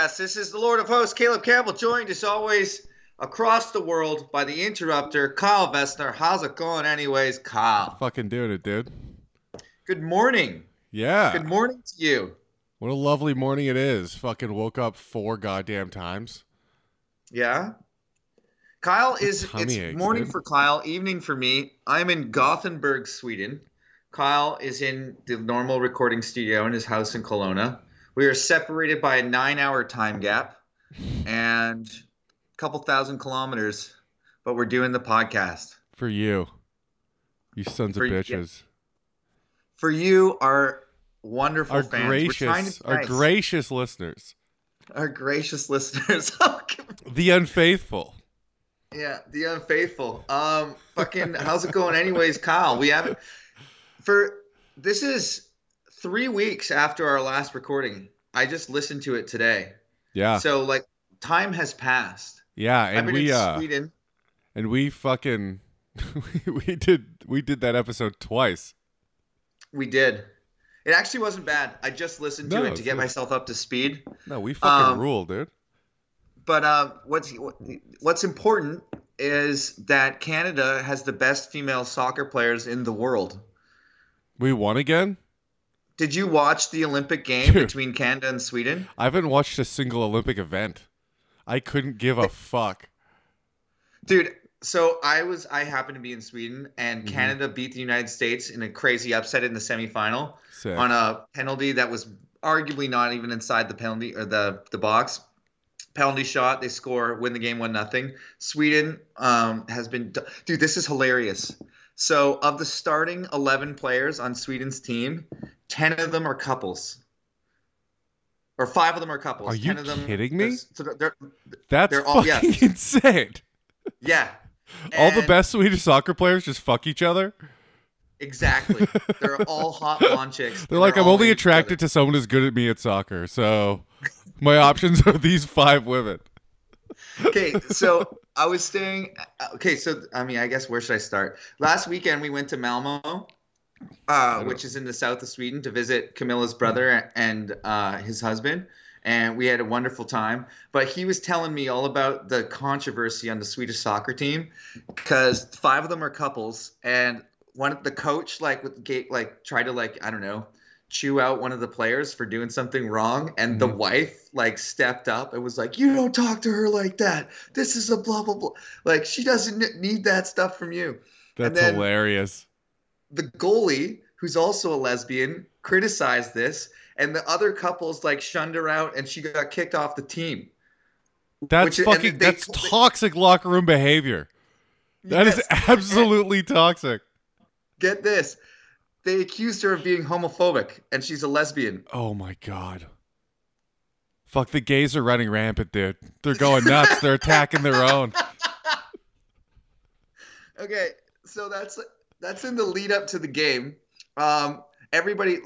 podcast. This is the Lord of Hosts, Caleb Campbell, joined as always across the world by the interrupter, Kyle Vestner. How's it going, anyways, Kyle? Fucking doing it, dude. Good morning. Yeah. Good morning to you. What a lovely morning it is. Fucking woke up four goddamn times. Yeah. Kyle is tummy it's aches, morning dude. for Kyle, evening for me. I'm in Gothenburg, Sweden. Kyle is in the normal recording studio in his house in Kelowna. We are separated by a nine-hour time gap and a couple thousand kilometers, but we're doing the podcast For you. You sons For- of yeah. bitches. for you, our wonderful Our fans. Gracious, our gracious listeners. our gracious listeners. The unfaithful. Yeah, the unfaithful. Um, fucking, how's it going, anyways, Kyle? We haven't for this is three weeks after our last recording. I just listened to it today, Yeah. so like time has passed. yeah. I've And been we in uh Sweden. and we fucking we did we did that episode twice. We did. It actually wasn't bad. I just listened to it to get myself up to speed. No, we fucking Um, rule, dude. But uh, what's what's important is that Canada has the best female soccer players in the world. We won again? Did you watch the Olympic game Dude. between Canada and Sweden? I haven't watched a single Olympic event. I couldn't give a fuck. Dude, so I was I happened to be in Sweden and Mhm. Canada beat the United States in a crazy upset in the semifinal Sick. on a penalty that was arguably not even inside the penalty or the the box. Penalty shot, they score, win the game one nothing. Sweden um, has been dude, this is hilarious. So of the starting eleven players on Sweden's team, ten of them are couples. Or five of them are couples. Are you 10 of them, kidding me? So they're, they're- That's they're all- yeah. fucking insane. yeah. All the best Swedish soccer players just fuck each other. Exactly. They're all hot blonde chicks. They're like, I'm only attracted to someone as good at me at soccer. So my options are these five women. Okay, so I was staying. Okay, so I mean, I guess where should I start? Last weekend we went to Malmo, uh, which is in the south of Sweden, to visit Camilla's brother and uh, his husband, and we had a wonderful time. But he was telling me all about the controversy on the Swedish soccer team because five of them are couples, and one the coach like with gate like tried to like I don't know chew out one of the players for doing something wrong and the Mhm. wife like stepped up and was like you don't talk to her like that this is a blah blah blah like she doesn't need that stuff from you That's hilarious. the goalie who's also a lesbian criticized this and the other couples like shunned her out and she got kicked off the team That's which- fucking they- that's toxic locker room behavior. That is Yes. absolutely toxic. get this they accused her of being homophobic and she's a lesbian Oh my god. Fuck the gays are running rampant, dude. They're going nuts. They're attacking their own. okay so that's that's in the lead up to the game um everybody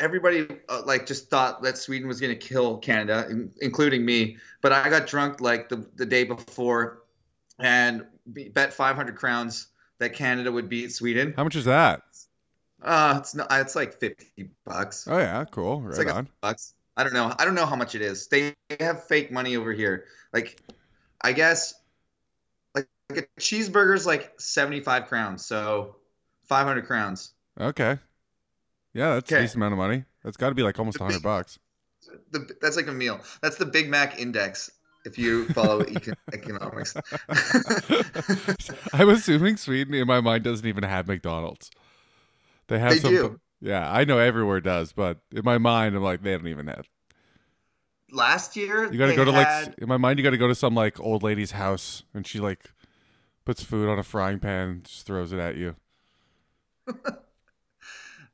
everybody uh, like just thought that sweden was going to kill canada in, including me but i got drunk like the, the day before and be- bet 500 crowns that canada would beat sweden How much is that? Uh it's not it's like 50 bucks Oh yeah, cool. it's Right like on. bucks i don't know i don't know how much it is they have fake money over here like i guess like, like a cheeseburger's like 75 crowns so 500 crowns Okay. Yeah, that's a decent amount of money. That's got to be like almost hundred bucks. the, that's like a meal that's the big mac index if you follow econ- economics I'm assuming Sweden, in my mind, doesn't even have McDonald's. They have They some. do. Yeah, I know everywhere does, but in my mind, I'm like, they don't even have. last year You got to go to had- like in my mind, you got to go to some like old lady's house, and she like puts food on a frying pan, and just throws it at you.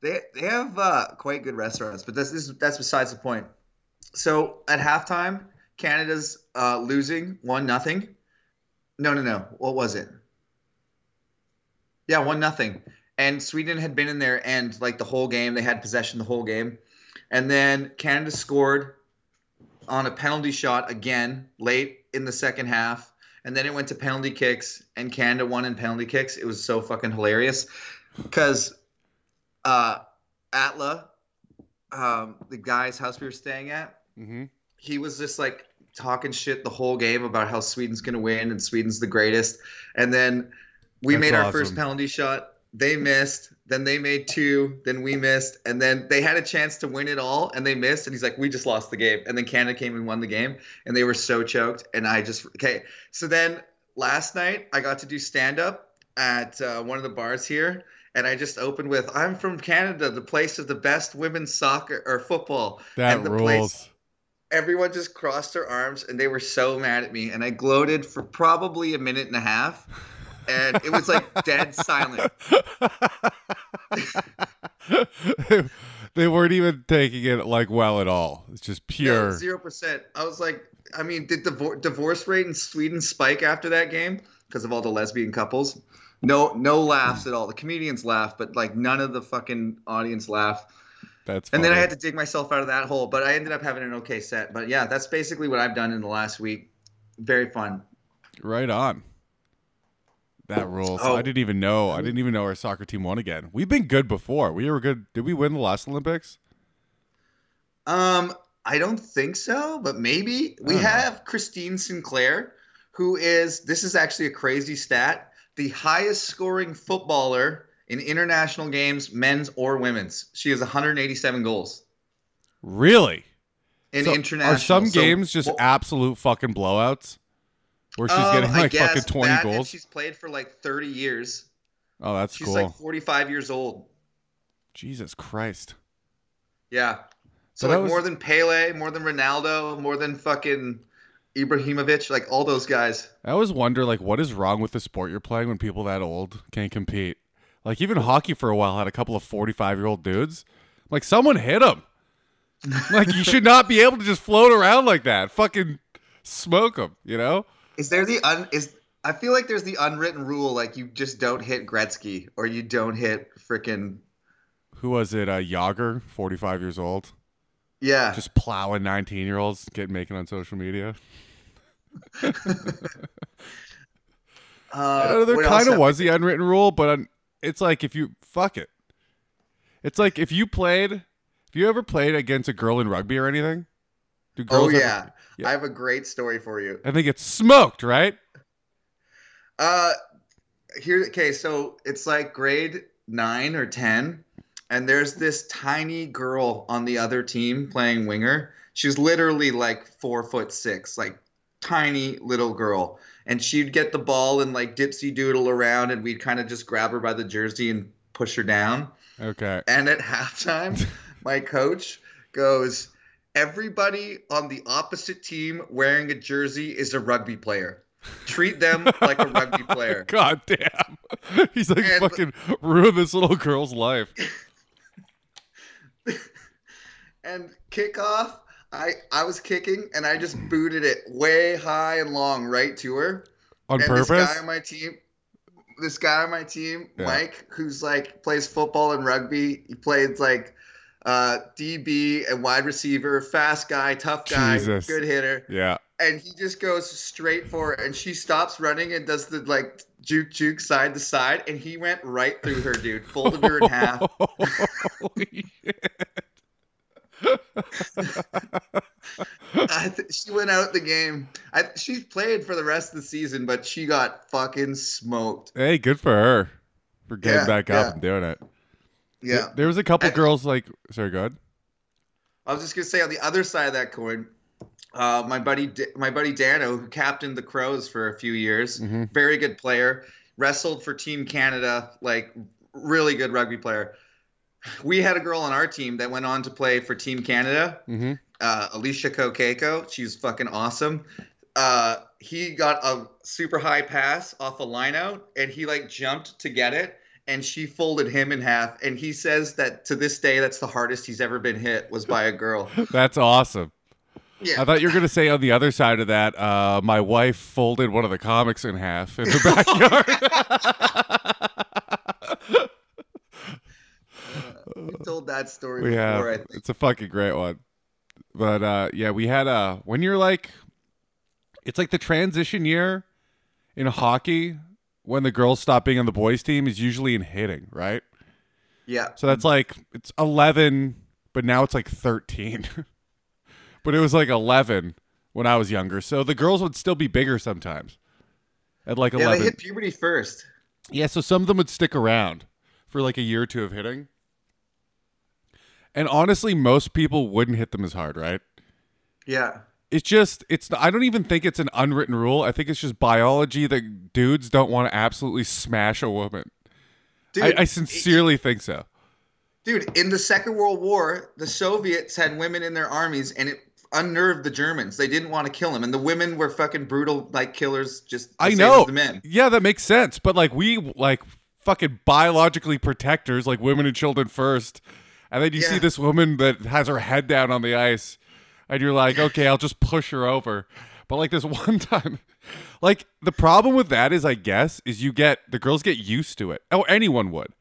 They they have uh, quite good restaurants, but this, this that's besides the point. So at halftime, Canada's uh, losing one nothing. No, no, no. What was it? Yeah, one nothing. And Sweden had been in there and like the whole game, they had possession the whole game. And then Canada scored on a penalty shot again late in the second half. And then it went to penalty kicks, and Canada won in penalty kicks. It was so fucking hilarious because uh, Atla, um, the guy's house we were staying at, Mm-hmm. he was just like talking shit the whole game about how Sweden's gonna win and Sweden's the greatest. And then we That's made our awesome. first penalty shot. They missed. Then they made two. Then we missed. And then they had a chance to win it all, and they missed. And he's like, "We just lost the game." And then Canada came and won the game, and they were so choked. And I just okay. So then last night I got to do stand up at uh, one of the bars here. And I just opened with, "I'm from Canada, the place of the best women's soccer or football." That and the rules. place everyone just crossed their arms and they were so mad at me and i gloated for probably a minute and a half and it was like dead silent. They weren't even taking it like well at all. It's just pure. zero percent. I was like i mean did the divor- divorce rate in sweden spike after that game? Because of all the lesbian couples. No no laughs at all. The comedians laugh but like none of the fucking audience laugh. That's and then i had to dig myself out of that hole but i ended up having an okay set. But yeah that's basically what i've done in the last week. Very fun. Right on. That rules. Oh. I didn't even know. I didn't even know our soccer team won again. We've been good before. We were good. Did we win the last Olympics? Um, I don't think so, but maybe we I don't know. have Christine Sinclair, who is this is actually a crazy stat, the highest scoring footballer in international games, men's or women's. She has 187 goals Really? in So international. Are some So- games just well, absolute fucking blowouts? Where she's um, getting like fucking guess 20 that, goals? She's played for like 30 years. Oh, that's She's cool. like 45 years old. Jesus Christ. Yeah. So So like was- more than Pele, more than Ronaldo, more than fucking Ibrahimovic, like all those guys. I always wonder, like, what is wrong with the sport you're playing when people that old can't compete? Like, even hockey for a while had a couple of 45 year old dudes. Like, someone hit them. like, you should not be able to just float around like that. Fucking smoke them, you know? Is there the un is I feel like there's the unwritten rule like you just don't hit Gretzky or you don't hit freaking Who was it? Uh, Jagr, 45 years old, yeah. just plowing 19 year olds, getting making on social media. uh, know there kind of was the unwritten rule, but um, it's like if you fuck it. It's like if you played, if you ever played against a girl in rugby or anything. Do Oh girls ever- yeah. Yeah. I have a great story for you. and they get smoked, right? Uh here okay, so it's like grade 9 or 10 and there's this tiny girl on the other team playing winger. She's literally like 4 foot 6, like tiny little girl. And she'd get the ball and like dipsy doodle around and we'd kind of just grab her by the jersey and push her down. Okay. And at halftime, my coach goes, Everybody on the opposite team wearing a jersey is a rugby player. Treat them like a rugby player. God damn. He's like And- fucking ruin this little girl's life. And kickoff, I, I was kicking and I just booted it way high and long right to her. On and purpose? this guy on my team, this guy on my team, Yeah. Mike, who's like plays football and rugby. He plays like uh, DB and wide receiver, fast guy, tough guy, Jesus. good hitter. yeah. And he just goes straight for it, and she stops running and does the like juke juke side to side, and he went right through her, dude, folded her in half. Holy th- she went out the game. I, she's played for the rest of the season, but she got fucking smoked. hey, good for her for getting Yeah, back up yeah. and doing it. Yeah. There, there was a couple I- girls like, sorry, go ahead. I was just gonna say on the other side of that coin, uh, my buddy my buddy Dano, who captained the Crows for a few years, hmm very good player, wrestled for Team Canada, like really good rugby player. We had a girl on our team that went on to play for Team Canada, hmm uh, Alicia Kokeko. She's fucking awesome. Uh, he got a super high pass off a line out, and he like jumped to get it, and she folded him in half. And he says that to this day, that's the hardest he's ever been hit was by a girl. That's awesome. Yeah. I thought you were going to say on the other side of that, uh, my wife folded one of the comics in half in the backyard. we told that story we before. have. I think. It's a fucking great one. But uh, yeah, we had a when you're like, it's like the transition year in hockey when the girls stop being on the boys team is usually in hitting, right? Yeah. So that's like it's 11, but now it's like 13. but it was like 11 when I was younger. So the girls would still be bigger sometimes. At like Yeah, 11. they hit puberty first. Yeah, so some of them would stick around for like a year or two of hitting. And honestly, most people wouldn't hit them as hard, right? Yeah. It's just it's I don't even think it's an unwritten rule. I think it's just biology that dudes don't want to absolutely smash a woman. Dude, I, I sincerely think so. dude, in the Second World War, the Soviets had women in their armies, and it unnerved the Germans. They didn't want to kill them, and the women were fucking brutal, like killers. Just the I know. the men. Yeah, that makes sense. But like we like fucking biologically protectors, like women and children first. And then you see this woman that has her head down on the ice, and you're like, okay, I'll just push her over. But like this one time, like the problem with that is, I guess, is you get the girls get used to it. Oh, anyone would.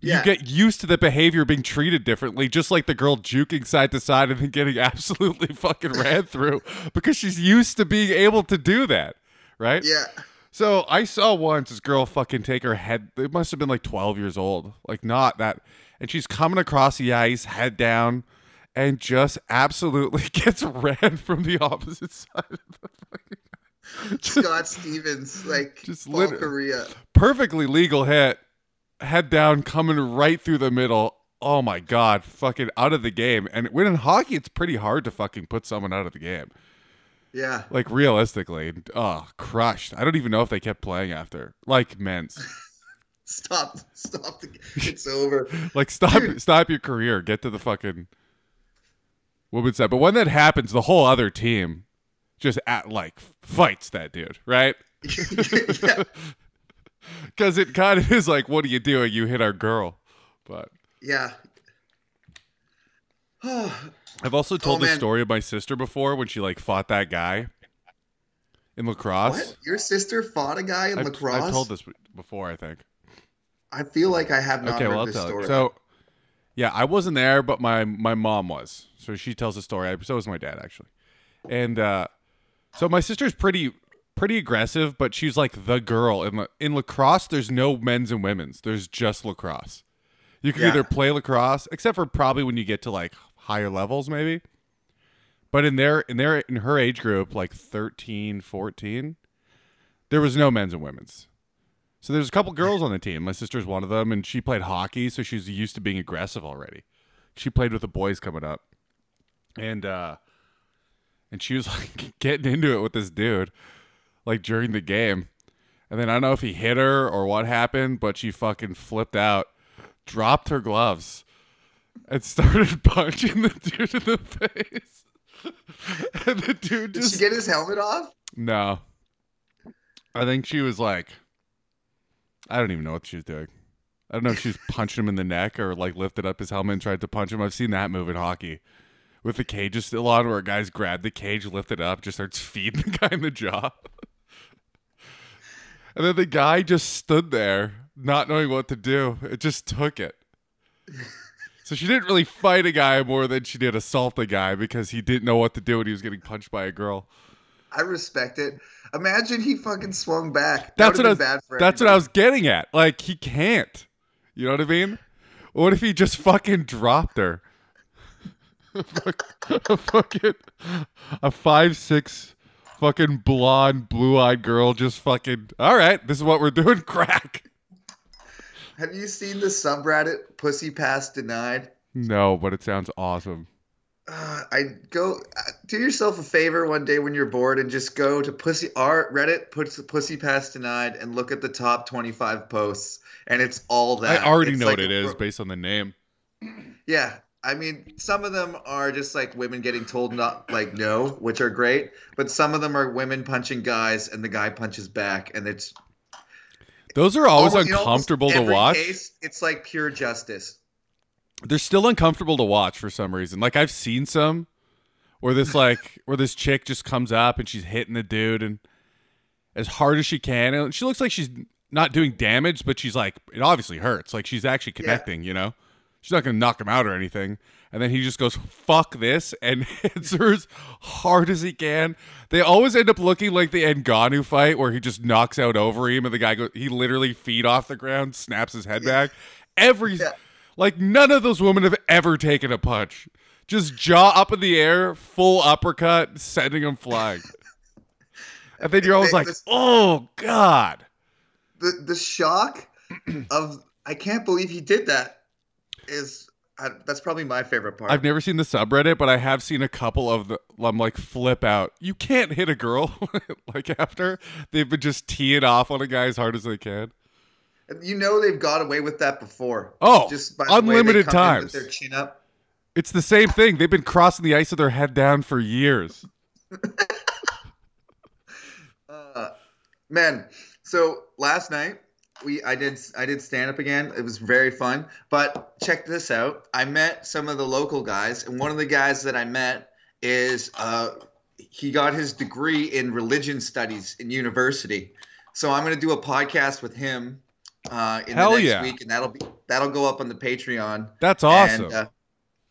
Yeah. You get used to the behavior being treated differently, just like the girl juking side to side and then getting absolutely fucking ran through because she's used to being able to do that, right? Yeah. So I saw once this girl fucking take her head. It must have been like 12 years old, like not that. And she's coming across the ice, head down, and just absolutely gets ran from the opposite side. Of the fucking, just Scott Stevens, like Just Paul lit- Kariya. perfectly legal hit, head down, coming right through the middle. Oh my god, fucking out of the game. And when in hockey, it's pretty hard to fucking put someone out of the game. Yeah. Like realistically, oh, crushed. I don't even know if they kept playing after. Like men's. Stop. Stop. The, it's over. Like stop Dude. stop your career. Get to the fucking women's side. But when that happens, the whole other team just at like fights that dude, right? Because it kind of is like, what are you doing? You hit our girl. But Yeah. I've also oh, told the Oh, man. story of my sister before when she like fought that guy in lacrosse. what? Your sister fought a guy in I've, lacrosse? I've told this before, I think. I feel like I have not okay, heard well, I'll this tell story. you. So, yeah, I wasn't there, but my my mom was. So she tells the story. I- So was my dad actually. And uh, so my sister's pretty pretty aggressive, but she's like the girl in la- in lacrosse. There's no men's and women's. There's just lacrosse. You can Yeah. either play lacrosse, except for probably when you get to like higher levels, maybe. But in their in their in her age group, like 13, 14, there was no men's and women's. So there's a couple girls on the team. My sister's one of them, and she played hockey, so she's used to being aggressive already. She played with the boys coming up, and uh, and she was like getting into it with this dude, like during the game. And then I don't know if he hit her or what happened, but she fucking flipped out, dropped her gloves, and started punching the dude in the face. and the dude Did just she get his helmet off? no. I think she was like, I don't even know what she was doing. I don't know if she was punching him in the neck or like lifted up his helmet and tried to punch him. I've seen that move in hockey with the cages still on, where guys grab the cage, lift it up, just starts feeding the guy in the jaw. and then the guy just stood there, not knowing what to do. It just took it. So she didn't really fight a guy more than she did assault a guy because he didn't know what to do when he was getting punched by a girl. I respect it. Imagine he fucking swung back. That That's what I was. bad for That's what I was getting at. Like he can't. You know what I mean? What if he just fucking dropped her? A fucking a five six fucking blonde blue eyed girl just fucking. All right, this is what we're doing. Crack. Have you seen the subreddit "Pussy Pass Denied"? No, but it sounds awesome. Uh, I go uh, do yourself a favor one day when you're bored and just go to Pussy Art Reddit, puts Pussy Pass Denied, and look at the top 25 posts, and it's all that. I already It's know like what it is based on the name. Yeah, I mean, some of them are just like women getting told not like no, which are great, but some of them are women punching guys, and the guy punches back, and it's Those are always almost- uncomfortable to watch. Case, it's like pure justice. they're still uncomfortable to watch for some reason. Like I've seen some where this like where this chick just comes up and she's hitting the dude and as hard as she can and she looks like she's not doing damage, but she's like it obviously hurts. Like she's actually connecting, you know? She's not gonna knock him out or anything. And then he just goes, fuck this, and hits her as hard as he can. They always end up looking like the Ngannou fight where he just knocks out Overeem and the guy goes he literally feet off the ground, snaps his head back. Every Yeah. like none of those women have ever taken a punch. just jaw up in the air, full uppercut, sending him flying. And then you're always like, "Oh God!" the the shock of I can't believe he did that is I, that's probably my favorite part. I've never seen the subreddit, but I have seen a couple of the. I'm like flip out. You can't hit a girl like after they've been just teeing off on a guy as hard as they can. you know they've got away with that before. Oh, Just by the unlimited come times. their chin up. It's the same thing. They've been crossing the ice with their head down for years. Uh, man, so last night we I did I did stand up again. It was very fun. But check this out. I met some of the local guys, and one of the guys that I met is uh, he got his degree in religion studies in university. So I'm gonna do a podcast with him uh, in Hell the next yeah. week, and that'll be that'll go up on the Patreon. That's awesome. And, uh,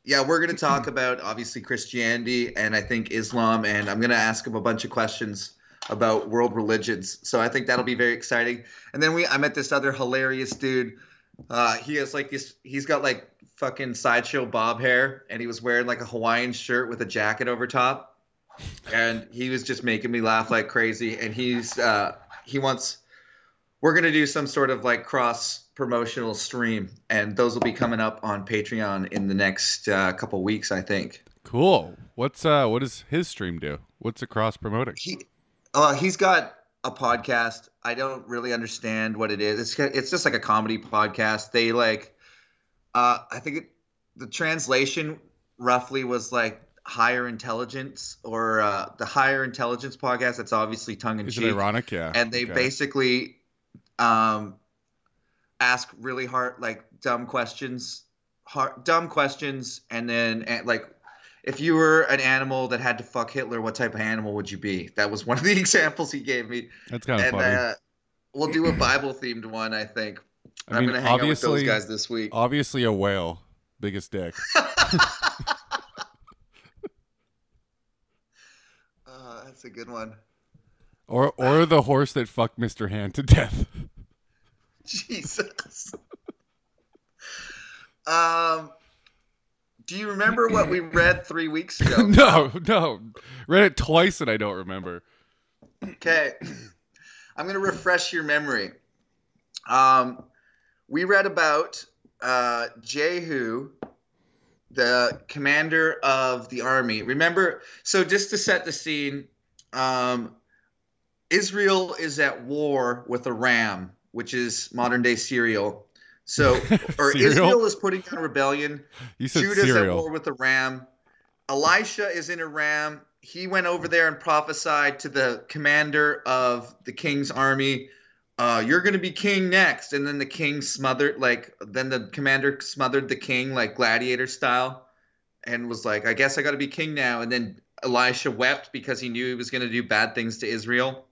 yeah, we're going to talk about obviously Christianity and I think Islam, and I'm going to ask him a bunch of questions about world religions. So I think that'll be very exciting. And then we, I met this other hilarious dude. Uh, he has like this. He's got like fucking sideshow bob hair, and he was wearing like a Hawaiian shirt with a jacket over top, and he was just making me laugh like crazy. And he's uh, he wants. We're gonna do some sort of like cross promotional stream, and those will be coming up on Patreon in the next uh, couple weeks, I think. cool. What's uh what does his stream do? What's it cross promoting? He, uh, he's got a podcast. I don't really understand what it is. It's it's just like a comedy podcast. They like, uh, I think it, the translation roughly was like higher intelligence or uh, the higher intelligence podcast. That's obviously tongue in cheek. ironic? Yeah. and they Okay. basically um, ask really hard, like dumb questions, hard, dumb questions, and then and, like if you were an animal that had to fuck Hitler, what type of animal would you be? That was one of the examples he gave me, That's kind of and funny. uh, we'll do a Bible themed one. I think I I'm mean, gonna hang out with those guys this week. obviously a whale, biggest dick. Uh, that's a good one. Or or the horse that fucked Mr. Hand to death. Jesus. um, do you remember what we read three weeks ago? no, no. Read it twice and I don't remember. Okay. I'm going to refresh your memory. Um, we read about uh, Jehu, the commander of the army. Remember, so just to set the scene, um, Israel is at war with Aram, which is modern day Syria. So, or Israel is putting down rebellion. You said Judah's at cereal. war with Aram. Elisha is in Aram. He went over there and prophesied to the commander of the king's army, uh, "You're going to be king next." And then the king smothered, like, then the commander smothered the king, like gladiator style, and was like, "I guess I got to be king now." And then Elisha wept because he knew he was going to do bad things to Israel.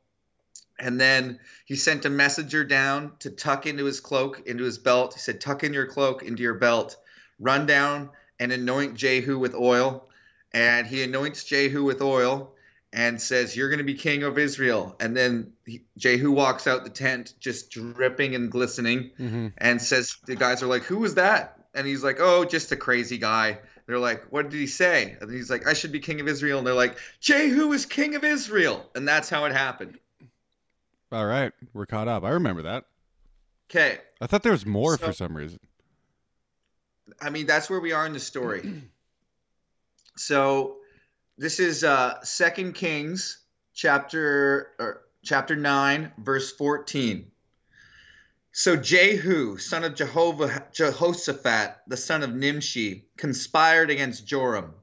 And then he sent a messenger down to tuck into his cloak, into his belt. He said, Tuck in your cloak into your belt, run down and anoint Jehu with oil. And he anoints Jehu with oil and says, You're going to be king of Israel. And then he, Jehu walks out the tent, just dripping and glistening, hmm and says, The guys are like, Who was that? And he's like, Oh, just a crazy guy. They're like, What did he say? And he's like, I should be king of Israel. And they're like, Jehu is king of Israel. And that's how it happened. All right, we're caught up. I remember that. Okay. I thought there was more So- for some reason. I mean, that's where we are in the story. so, this is uh Second Kings chapter or chapter nine, verse fourteen. So Jehu, son of Jehovah, Jehoshaphat, the son of Nimshi, conspired against Joram.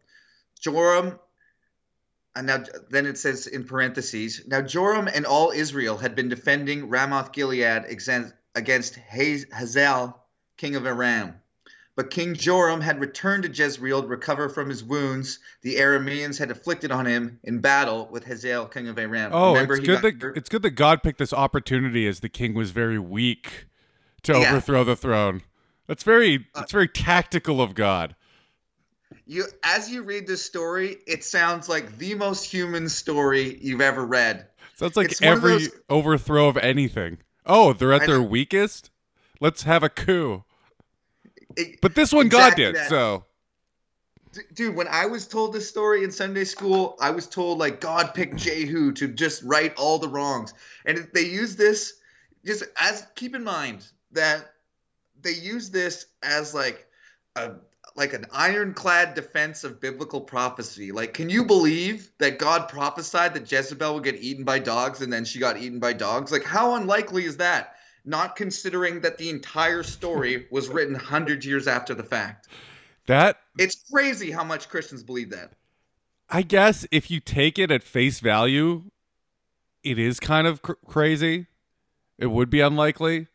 Joram, and now then it says in parentheses. Now Joram and all Israel had been defending Ramoth Gilead against Hazael, king of Aram. But King Joram had returned to Jezreel to recover from his wounds the Arameans had afflicted on him in battle with Hazael, king of Aram. Oh, Remember it's good that hurt? it's good that God picked this opportunity as the king was very weak to Yeah. overthrow the throne. That's very Uh, that's very tactical of God. You, as you read this story, it sounds like the most human story you've ever read. Sounds like it's one of every those- overthrow of anything. Oh, they're at I their know. weakest. Let's have a coup. It- But this one Exactly God did. that. So Dude, when I was told this story in Sunday school, I was told like God picked Jehu to just right all the wrongs, and they use this just as keep in mind that they use this as like a like an ironclad defense of biblical prophecy. Like, can you believe that God prophesied that Jezebel would get eaten by dogs and then she got eaten by dogs? Like, how unlikely is that? Not considering that the entire story was written hundreds years after the fact. That It's crazy how much Christians believe that. I guess if you take it at face value, it is kind of cr- crazy. It would be unlikely.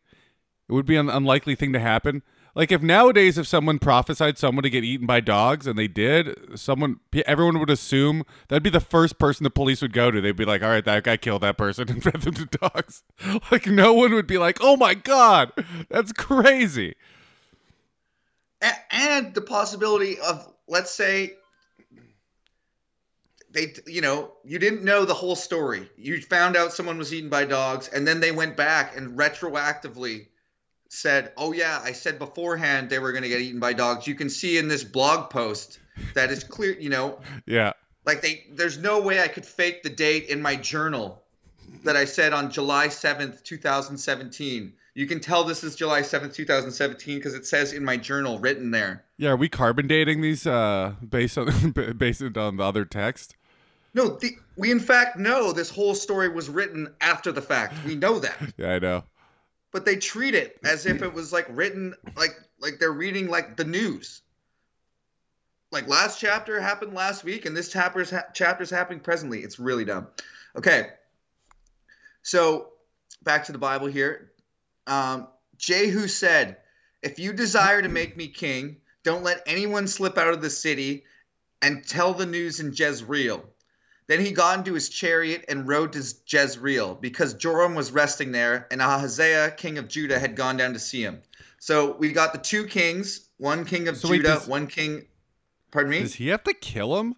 It would be an unlikely thing to happen. Like if nowadays, if someone prophesied someone to get eaten by dogs, and they did, someone, everyone would assume that'd be the first person the police would go to. They'd be like, "All right, that guy killed that person and fed them to dogs." Like no one would be like, "Oh my god, that's crazy." And the possibility of let's say they you know you didn't know the whole story you found out someone was eaten by dogs and then they went back and retroactively said oh yeah i said beforehand they were going to get eaten by dogs you can see in this blog post that is clear you know Yeah, like they there's no way i could fake the date in my journal that i said on july 7th 2017 you can tell this is july 7th 2017 because it says in my journal written there yeah. Are we carbon dating these uh, based on based on the other text? No, the, we in fact know this whole story was written after the fact. We know that, Yeah, I know. But they treat it as if it was like written like like they're reading like the news. Like last chapter happened last week, and this chapter's ha- chapter's happening presently. It's really dumb. Okay, so back to the Bible here. Um, Jehu said, "If you desire to make me king, don't let anyone slip out of the city, and tell the news in Jezreel." Then he got into his chariot and rode to Jezreel because Joram was resting there, and Ahaziah, king of Judah, had gone down to see him. So we got the two kings, one king of So wait, Judah, does- one king. Pardon me. Does he have to kill him?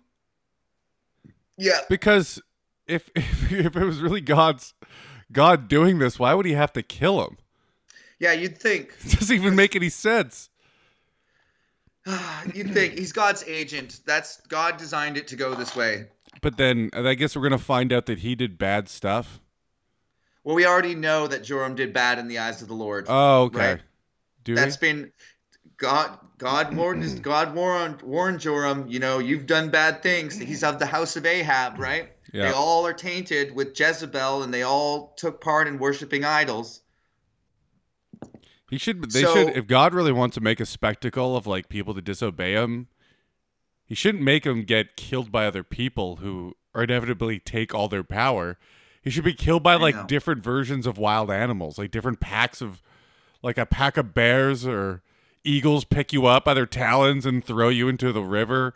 yeah, Because if if, if it was really God's God doing this, why would he have to kill him? yeah. You'd think. It doesn't even make any sense. You'd think he's God's agent. That's God designed it to go this way. But then uh, I guess we're gonna find out that he did bad stuff. Well, we already know that Joram did bad in the eyes of the Lord. Oh, okay. Right. Do That's we? been God. God warned. God warned warned Joram. You know, you've done bad things. He's of the house of Ahab, right? Yeah. They all are tainted with Jezebel, and they all took part in worshiping idols. He should. They So- should. If God really wants to make a spectacle of like people to disobey him, he shouldn't make them get killed by other people who are inevitably take all their power. He should be killed by I like know. different versions of wild animals, like different packs of, like a pack of bears or eagles pick you up by their talons and throw you into the river.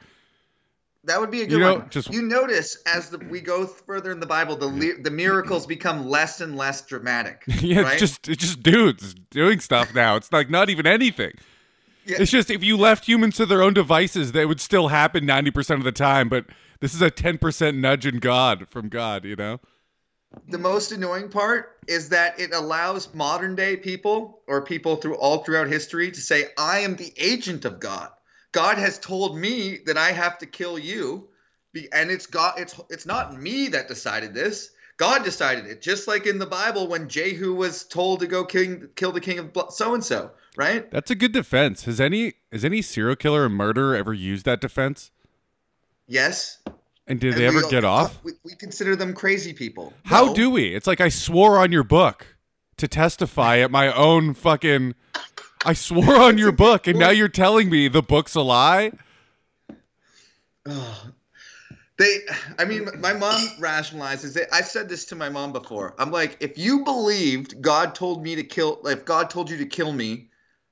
That would be a good You know, one. just- you notice as the, we go further in the Bible, the le- the miracles become less and less dramatic. yeah, right? it's just it's just dudes doing stuff now. It's like not even anything. Yeah. It's just if you left humans to their own devices, that would still happen ninety percent of the time. But this is a ten percent nudge in God from God, you know. the most annoying part is that it allows modern day people or people through all throughout history to say i am the agent of god god has told me that i have to kill you and it's god it's it's not me that decided this god decided it just like in the bible when jehu was told to go king, kill the king of so and so right That's a good defense. Has any has any serial killer or murderer ever used that defense? yes And did And they ever all- get off? we, we consider them crazy people How No. do we? It's like I swore on your book to testify at my own fucking. I swore on your book, and now you're telling me the book's a lie. Oh. They, I mean, my mom rationalizes it. I've said this to my mom before. I'm like, if you believed God told me to kill, if God told you to kill me,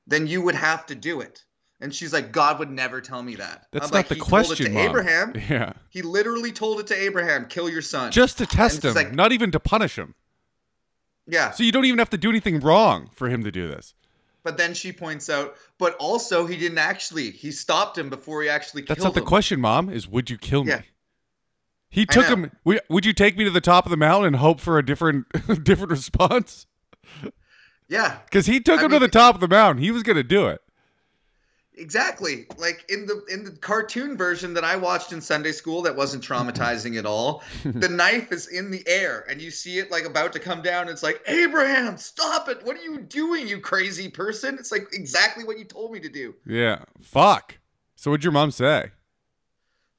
then you would have to do it. And she's like, God would never tell me that. That's I'm not like, the he question, Told it to Mom. Abraham. Yeah, He literally told it to Abraham, kill your son. just to test him, like- not even to punish him. yeah. So you don't even have to do anything wrong for him to do this. But then she points out, but also he didn't actually. He stopped him before he actually That's killed not the him. question, Mom. Is would you kill me? Yeah. He took him. Would, you take me to the top of the mountain and hope for a different, different response? Yeah. Because he took I him mean- to the top of the mountain. He was gonna do it. Exactly. Like in the in the cartoon version that I watched in Sunday school that wasn't traumatizing at all. The knife is in the air and you see it like about to come down. It's like, "Abraham, stop it. What are you doing, you crazy person?" It's like exactly what you told me to do. Yeah. Fuck. So what'd your mom say?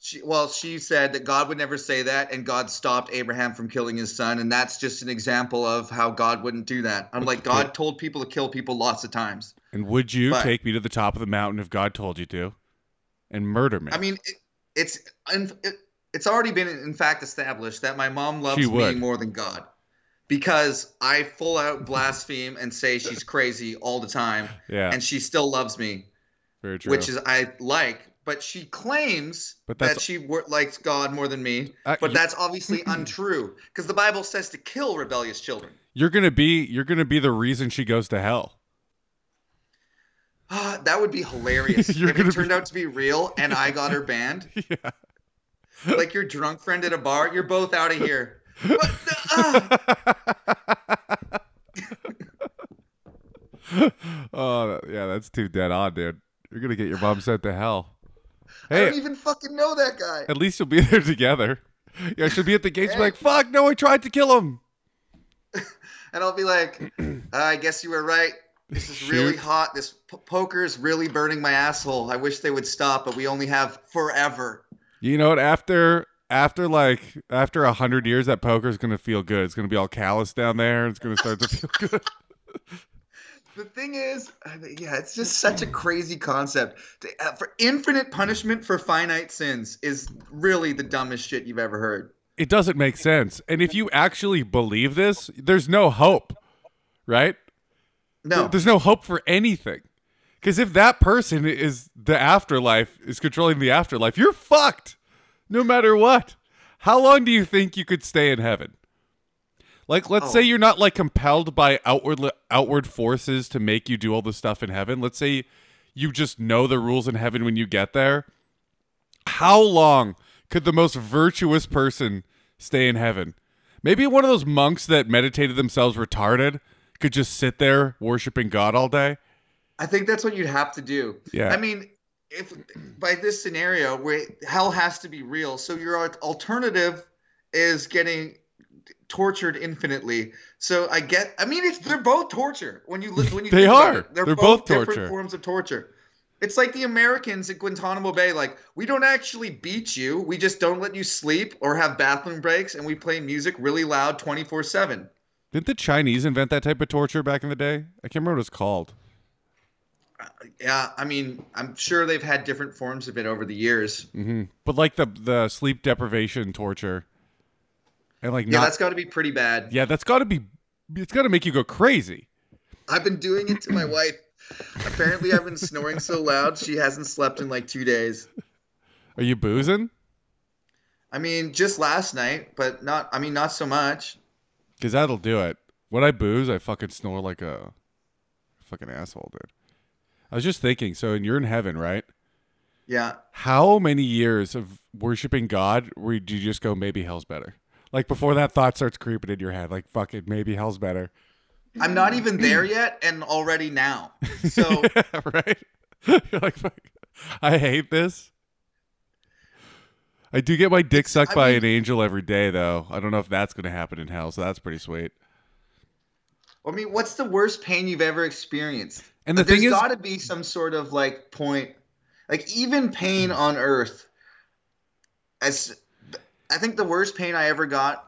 She, well, she said that God would never say that, and God stopped Abraham from killing his son, and that's just an example of how God wouldn't do that. I'm like, God told people to kill people lots of times. And would you But- take me to the top of the mountain if God told you to, and murder me? I mean, it, it's it, it's already been in fact established that my mom loves me more than God because I full out blaspheme and say she's crazy all the time, yeah. and she still loves me, very true. which is I like. But she claims But that she wor- likes God more than me. Uh, But that's obviously untrue because the Bible says to kill rebellious children. you're gonna be you're gonna be the reason she goes to hell. Ah, that would be hilarious if it turned be- out to be real and I got her banned. yeah. Like your drunk friend at a bar, you're both out of here. What the- oh yeah, that's too dead on, dude. You're gonna get your mom sent to hell. I don't even fucking know that guy. at least you'll be there together. Yeah, she'll be at the gates, be like, "Fuck, no, I tried to kill him." And I'll be like, "Uh, I guess you were right. This is really hot. This p- poker is really burning my asshole. I wish they would stop, but we only have forever. You know what? After after like after a hundred years, that poker is gonna feel good. It's gonna be all callous down there. It's gonna start to feel good. The thing is, yeah, it's just such a crazy concept. Uh, For infinite punishment for finite sins is really the dumbest shit you've ever heard. It doesn't make sense. And if you actually believe this, there's no hope, right? No, There's no hope for anything. Because if that person is the afterlife, is controlling the afterlife, you're fucked no matter what. How long do you think you could stay in heaven? Like, let's Oh. say you're not like compelled by outward outward forces to make you do all the stuff in heaven. Let's say you just know the rules in heaven when you get there. How long could the most virtuous person stay in heaven? Maybe one of those monks that meditated themselves retarded could just sit there worshiping God all day. I think that's what you'd have to do. Yeah. I mean, if by this scenario where hell has to be real, so your alternative is getting tortured infinitely. So I get. I mean, it's they're both torture when you look when you They are. it. They're, They're both, both different torture. forms of torture. It's like the Americans at Guantanamo Bay. Like we don't actually beat you. We just don't let you sleep or have bathroom breaks, and we play music really loud twenty four seven. Didn't the Chinese invent that type of torture back in the day? I can't remember what it's called. Yeah, I mean, I'm sure they've had different forms of it over the years. hmm But like the the sleep deprivation torture, and like Yeah, not that's got to be pretty bad. yeah, that's got to be it's got to make you go crazy. I've been doing it to my wife. Apparently, I've been snoring so loud she hasn't slept in like two days. Are you boozing? I mean, just last night, but not. I mean, not so much. Because that'll do it. When I booze, I fucking snore like a fucking asshole, dude. I was just thinking. So, and you're in heaven, right? Yeah. How many years of worshiping God where you just go, maybe hell's better? Like before that thought starts creeping in your head, like fuck it, maybe hell's better. I'm not even there yet, and already now. So right? You're like, fuck, I hate this. I do get my dick sucked I by mean- an angel every day, though. I don't know if that's going to happen in hell, so that's pretty sweet. I mean, what's the worst pain you've ever experienced? And the There's thing is, got to be some sort of like point, like even pain mm-hmm. on Earth. As I think the worst pain I ever got,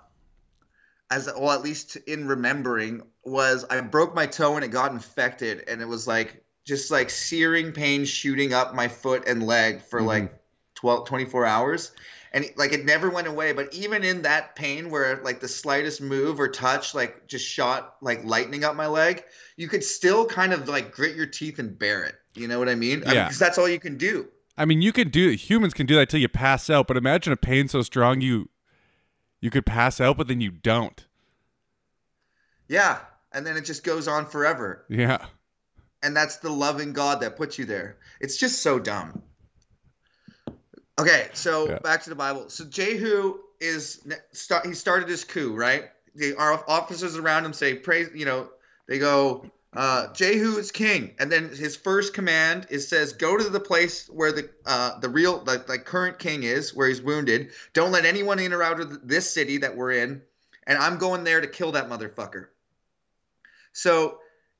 as well at least in remembering, was I broke my toe and it got infected, and it was like just like searing pain shooting up my foot and leg for Mhm. like 12, 24 hours. And like it never went away, but even in that pain, where like the slightest move or touch, like just shot like lightning up my leg, you could still kind of like grit your teeth and bear it. You know what I mean? Yeah. Because that's all you can do. I mean, you can do humans can do that till you pass out, but imagine a pain so strong you you could pass out, but then you don't. Yeah. And then it just goes on forever. Yeah. And that's the loving God that puts you there. It's just so dumb. Okay, so Yeah. back to the Bible. So Jehu is start. He started his coup, right? The our officers around him say, "Praise," you know. They go, Uh, Jehu is king, and then his first command is says, "Go to the place where the uh, the real the, the current king is, where he's wounded. Don't let anyone in or out of this city that we're in, and I'm going there to kill that motherfucker." So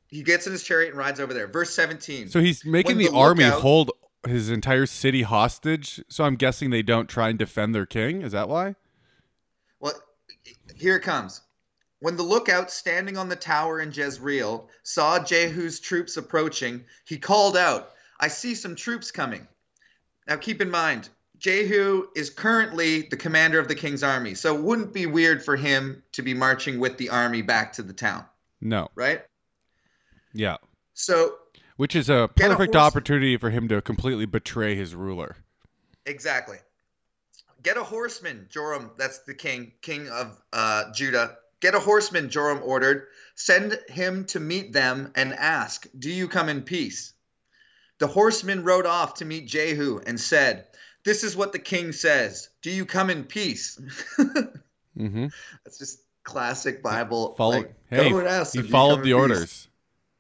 he gets in his chariot and rides over there. Verse 17. So he's making the, the army lookout- hold his entire city hostage. So I'm guessing they don't try and defend their king. Is that why? Well, here it comes. When the lookout standing on the tower in Jezreel saw Jehu's troops approaching, he called out, I see some troops coming. Now keep in mind, Jehu is currently the commander of the king's army, so it wouldn't be weird for him to be marching with the army back to the town, No. right? Yeah. So Which is a Get a perfect opportunity for him to completely betray his ruler. Exactly. Get a horseman, Joram. That's the king, king of uh, Judah. Get a horseman, Joram ordered. Send him to meet them and ask, Do you come in peace? The horseman rode off to meet Jehu and said, This is what the king says. Do you come in peace? Mm-hmm. That's just classic Bible. Follow. like, hey, go and ask he followed the orders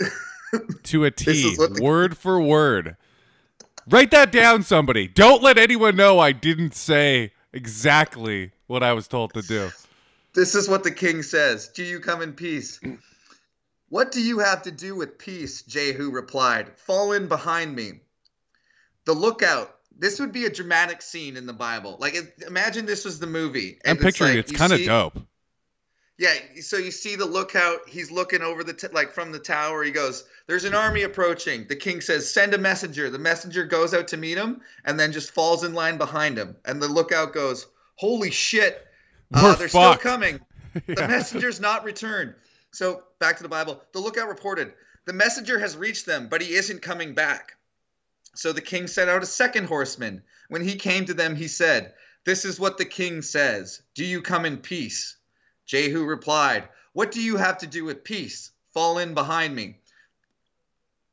to a T, This T, is what the- word for word. Write that down, somebody. Don't let anyone know I didn't say exactly what I was told to do. This is what the king says. Do you come in peace? What do you have to do with peace? Jehu replied. Fall in behind me. The lookout. This would be a dramatic scene in the Bible. Like, imagine this was the movie. I'm picturing like, it's kind of dope. Yeah, so you see the lookout. He's looking over the t- like from the tower. He goes, "There's an army approaching." The king says, "Send a messenger." The messenger goes out to meet him, and then just falls in line behind him. And the lookout goes, "Holy shit! Uh, they're fucked." still coming." The Yeah. messenger's not returned. So back to the Bible. The lookout reported, the messenger has reached them, but he isn't coming back. So the king sent out a second horseman. When he came to them, he said, This is what the king says. Do you come in peace? Jehu replied, What do you have to do with peace? Fall in behind me.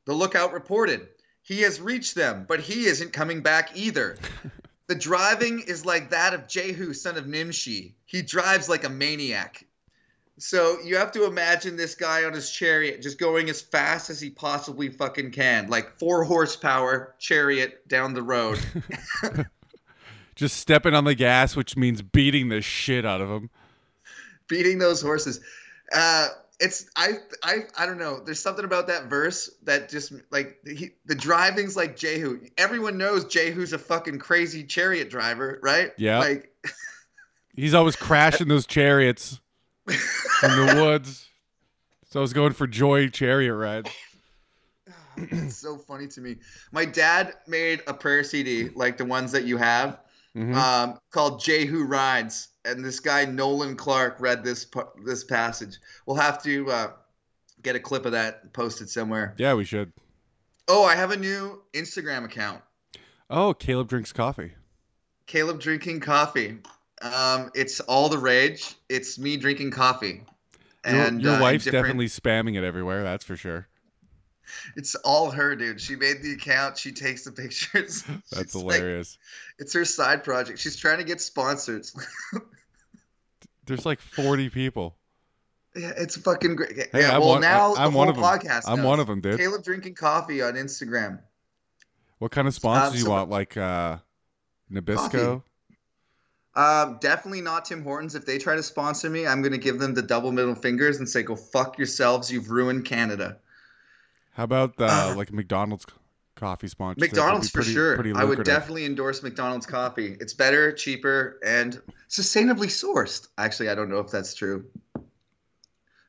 The lookout reported, He has reached them, but he isn't coming back either. The driving is like that of Jehu, son of Nimshi. He drives like a maniac. So you have to imagine this guy on his chariot just going as fast as he possibly fucking can, like four horsepower chariot down the road. Just stepping on the gas, which means beating the shit out of him. beating those horses. Uh, it's I I I don't know. There's something about that verse that just like he, the driving's like Jehu. Everyone knows Jehu's a fucking crazy chariot driver, right? Yeah. Like He's always crashing those chariots in the woods. So I was going for joy chariot rides. it's so funny to me. My dad made a prayer CD like the ones that you have, Mhm. um, called Jehu Rides, and this guy Nolan Clark read this this passage. We'll have to uh, get a clip of that posted somewhere. yeah, we should. Oh, I have a new Instagram account. Oh, Caleb drinks coffee. Caleb drinking coffee. Um, it's all the rage. It's me drinking coffee. Your, And your uh, wife's different- definitely spamming it everywhere. That's for sure. It's all her, dude. She made the account. She takes the pictures. That's She's like- hilarious. it's her side project. She's trying to get sponsors. There's like 40 people. yeah, it's fucking great. Hey, yeah, I'm well one- now I'm one of 'em. podcast. I'm knows. one of them, dude. Caleb drinking coffee on Instagram. What kind of sponsors Um, do you so- want? Like uh, Nabisco? Um, definitely not Tim Hortons. If they try to sponsor me, I'm gonna give them the double middle fingers and say, "Go fuck yourselves. You've ruined Canada." How about uh, Uh, like McDonald's coffee sponsor? McDonald's for sure. pretty I would definitely endorse McDonald's coffee. It's better, cheaper, and sustainably sourced. Actually, I don't know if that's true,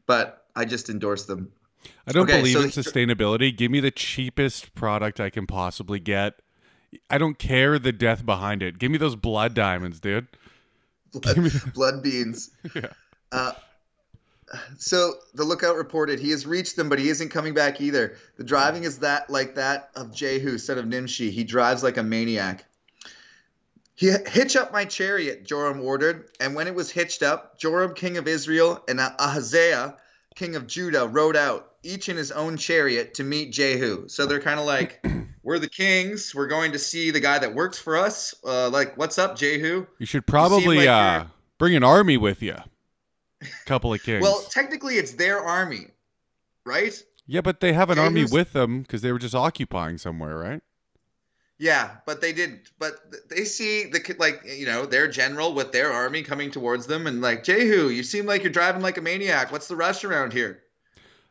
but I just endorse them. I don't Okay, believe so in sustainability. Give me the cheapest product I can possibly get. I don't care the death behind it. Give me those blood diamonds, dude. Give me Blood, blood beans. Yeah. Uh, so the lookout reported he has reached them, but he isn't coming back either. The driving is that like that of Jehu, son of Nimshi. He drives like a maniac. He hitch up my chariot, Joram ordered, and when it was hitched up, Joram, king of Israel, and Ahaziah, king of Judah, rode out, each in his own chariot, to meet Jehu. So they're kind of like, "We're the kings. We're going to see the guy that works for us. Uh, like, what's up, Jehu?" You should probably like uh, bring an army with you. Couple of kings. Well, technically, it's their army, right? Yeah, but they have an army with them because they were just occupying somewhere, right? Yeah, but they didn't. But they see the like you know their general with their army coming towards them, and like Jehu, you seem like you're driving like a maniac. What's the rush around here?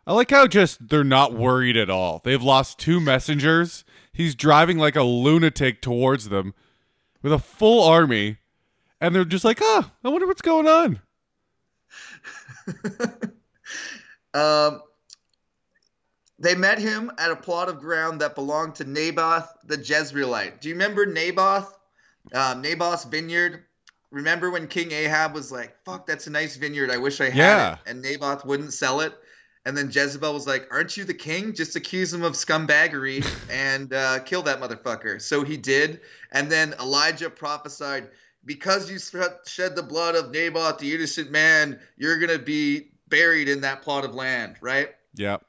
I like how just they're not worried at all. They've lost two messengers. He's driving like a lunatic towards them with a full army, and they're just like, "Ah, I wonder what's going on." Um, they met him at a plot of ground that belonged to Naboth the Jezreelite. Do you remember Naboth? Um, Naboth's vineyard. Remember when King Ahab was like, "Fuck, that's a nice vineyard. I wish I had Yeah. it," and Naboth wouldn't sell it. And then Jezebel was like, "Aren't you the king? Just accuse him of scumbaggery and uh, kill that motherfucker." So he did. And then Elijah prophesied, "Because you shed the blood of Naboth, the innocent man, you're gonna be buried in that plot of land." Right. Yep.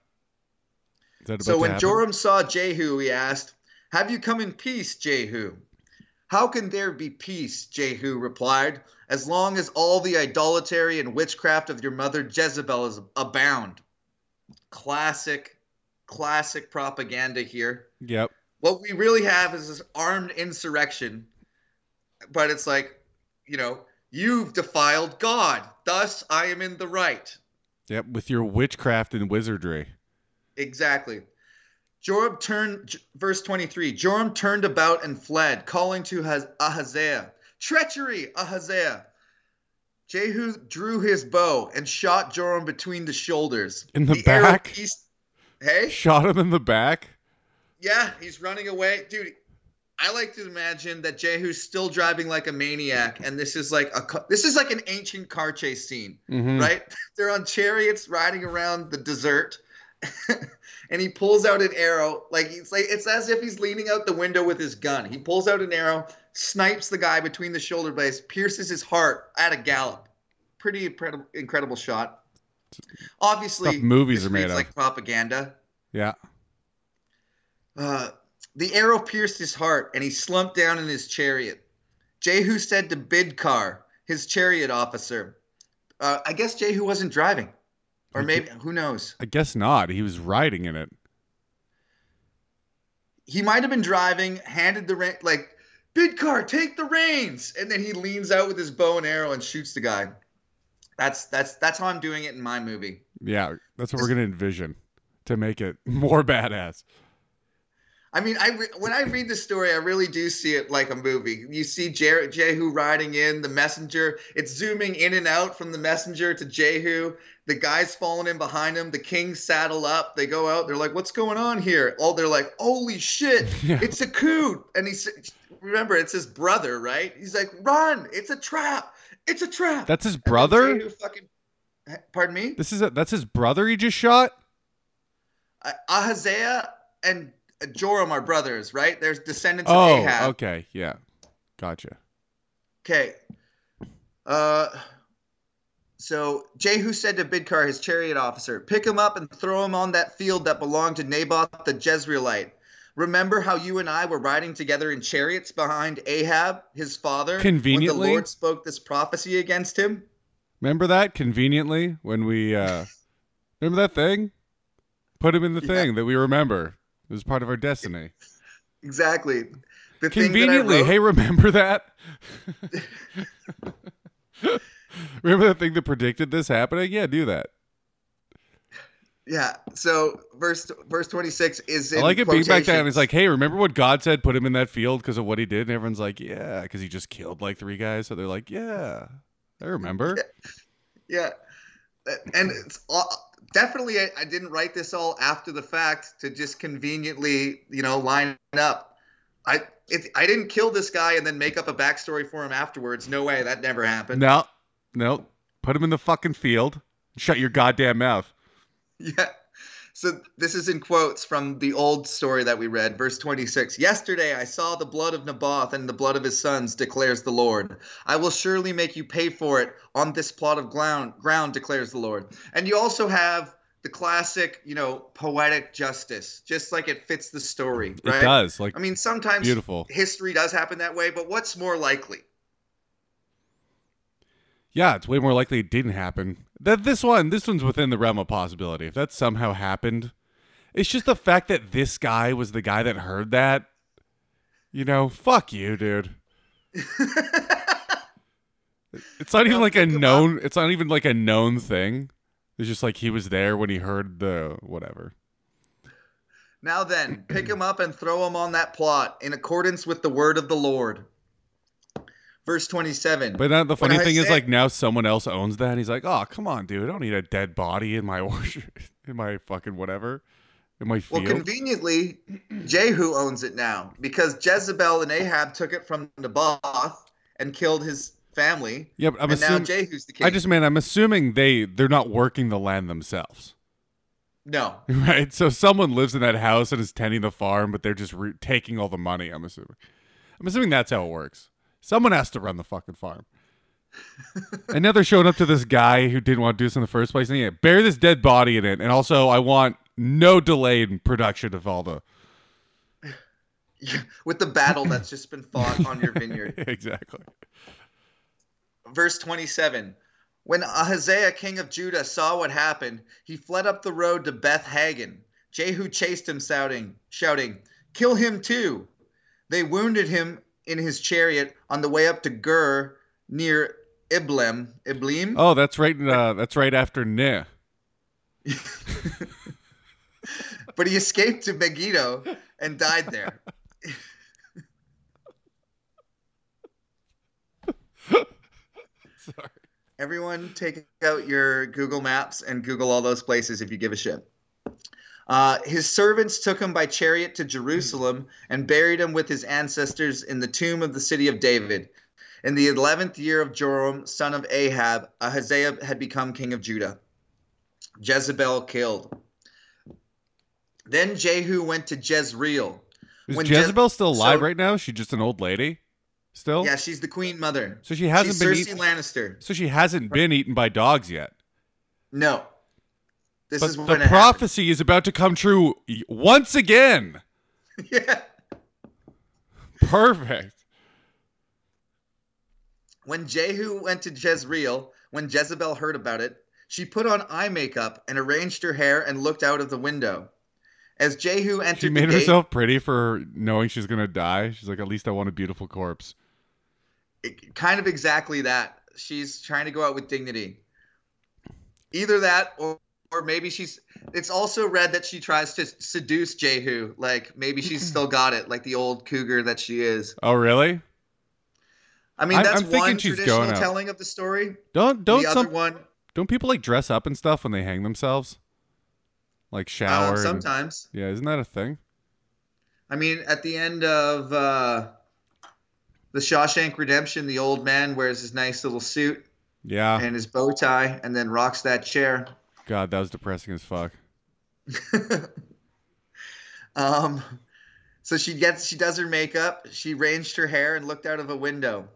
Is that about So when? Joram saw Jehu, he asked, Have you come in peace, Jehu? How can there be peace? Jehu replied, As long as all the idolatry and witchcraft of your mother Jezebel is abound. Classic, classic propaganda here. Yep. What we really have is this armed insurrection, but it's like, you know, you've defiled God, thus I am in the right. Yep. With your witchcraft and wizardry. Exactly. Joram turned, verse 23 Joram turned about and fled, calling to Haz- Ahaziah, Treachery, Ahaziah. Jehu drew his bow and shot Joram between the shoulders. In the arrow back? pierced- Hey? Shot him in the back. Yeah, he's running away. Dude, I like to imagine that Jehu's still driving like a maniac, and this is like a this is like an ancient car chase scene Mhm. right? They're on chariots riding around the desert, and he pulls out an arrow. Like it's like it's as if he's leaning out the window with his gun. He pulls out an arrow, snipes the guy between the shoulder blades, pierces his heart at a gallop. Pretty incredible, incredible shot. Obviously, Stuff movies are made of. like propaganda. Yeah. Uh, the arrow pierced his heart, and he slumped down in his chariot. Jehu said to Bidkar, his chariot officer, uh, I guess Jehu wasn't driving. Or maybe, who knows? I guess not. He was riding in it. He might have been driving, handed the rein, like, Bidkar, take the reins. And then he leans out with his bow and arrow and shoots the guy. That's that's that's how I'm doing it in my movie. Yeah. That's what we're gonna envision to make it more badass. I mean, I re- when I read the story, I really do see it like a movie. You see Jer- Jehu riding in, the messenger. It's zooming in and out from the messenger to Jehu. The guy's falling in behind him. The king saddle up. They go out. They're like, "What's going on here?" Oh, they're like, "Holy shit! Yeah. It's a coup!" And he's remember, it's his brother, right? He's like, "Run! It's a trap! It's a trap!" That's his brother. Jehu fucking, pardon me. This is a, that's his brother he just shot. Uh, Ahaziah and Joram are brothers, right? They're descendants Oh, of Ahab. okay, yeah, gotcha. Okay. Uh, so Jehu said to Bidkar, his chariot officer, "Pick him up and throw him on that field that belonged to Naboth the Jezreelite. Remember how you and I were riding together in chariots behind Ahab, his father, when Conveniently. the Lord spoke this prophecy against him." Remember that conveniently when we uh remember that thing? Put him in the Yeah. thing that we remember. It was part of our destiny. Exactly. The thing that I Conveniently, wrote- hey, remember that? remember the thing that predicted this happening? Yeah, do that. Yeah. So verse verse twenty six is. I like it being back down. It's like, hey, remember what God said? Put him in that field because of what he did, and everyone's like, yeah, because he just killed like three guys. So they're like, yeah, I remember. Yeah, and it's all, definitely I, I didn't write this all after the fact to just conveniently, you know, line up. I it, I didn't kill this guy and then make up a backstory for him afterwards. No way, that never happened. No, no, put him in the fucking field. Shut your goddamn mouth. Yeah. So this is in quotes from the old story that we read, verse 26. Yesterday I saw the blood of Naboth and the blood of his sons, declares the Lord. I will surely make you pay for it on this plot of ground, ground declares the Lord. And you also have the classic, you know, poetic justice, just like it fits the story, right? It does. Like I mean, sometimes beautiful. history does happen that way, but what's more likely? Yeah, it's way more likely it didn't happen. That this one, this one's within the realm of possibility. If that somehow happened, It's just the fact that this guy was the guy that heard that. You know, fuck you, dude. It's not even like a known. It's not even like a known thing. It's just like he was there when he heard the whatever. Now then, pick him up and throw him on that plot in accordance with the word of the Lord. Verse 27. But then the When funny I thing is, say- like now someone else owns that. And he's like, "Oh, come on, dude! I don't need a dead body in my worship, in my fucking whatever, in my field. well, conveniently, Jehu owns it now because Jezebel and Ahab took it from Naboth and killed his family. yeah, but I'm and now assuming. Jehu's the king. I just mean, I'm assuming they they're not working the land themselves, no. right? So someone lives in that house and is tending the farm, but they're just re- taking all the money. I'm assuming. I'm assuming that's how it works. Someone has to run the fucking farm. and now they're showing up to this guy who didn't want to do this in the first place. And yeah, bury this dead body in it. And also, I want no delay in production of all the. With the battle that's just been fought on your vineyard. exactly. Verse 27. When Ahaziah, king of Judah, saw what happened, he fled up the road to Beth Haggan. Jehu chased him, shouting, shouting, Kill him too. They wounded him in his chariot on the way up to Gur near Ibleam. Iblim? Oh, that's right. Uh, that's right after Nih. But he escaped to Megiddo and died there. Sorry. Everyone, take out your Google Maps and Google all those places if you give a shit. Uh, his servants took him by chariot to Jerusalem and buried him with his ancestors in the tomb of the city of David. In the eleventh year of Joram, son of Ahab, Ahaziah had become king of Judah. Jezebel killed. Then Jehu went to Jezreel. Is When Jez- Jezebel still alive so- right now? Is she just an old lady? Still? Yeah, she's the queen mother. So she hasn't she's been Cersei eaten. Lannister. So she hasn't been eaten by dogs yet. No. This But is the prophecy is about to come true once again. yeah. Perfect. When Jehu went to Jezreel, when Jezebel heard about it, she put on eye makeup and arranged her hair and looked out of the window. As Jehu entered She made gate, herself pretty for knowing she's gonna die. She's like, at least I want a beautiful corpse. it- kind of exactly that. She's trying to go out with dignity. Either that or or maybe she's it's also read that she tries to seduce Jehu. Like maybe she's still got it, like the old cougar that she is. Oh, really? I mean, I- that's I'm thinking one she's traditional going telling of the story. Don't don't the some other one, don't people like dress up and stuff when they hang themselves? Like shower. uh, and- sometimes. yeah, isn't that a thing? I mean, at the end of uh, the Shawshank Redemption, the old man wears his nice little suit Yeah. and his bow tie, and then rocks that chair. God, that was depressing as fuck. um, so she gets, she does her makeup. She arranged her hair and looked out of a window.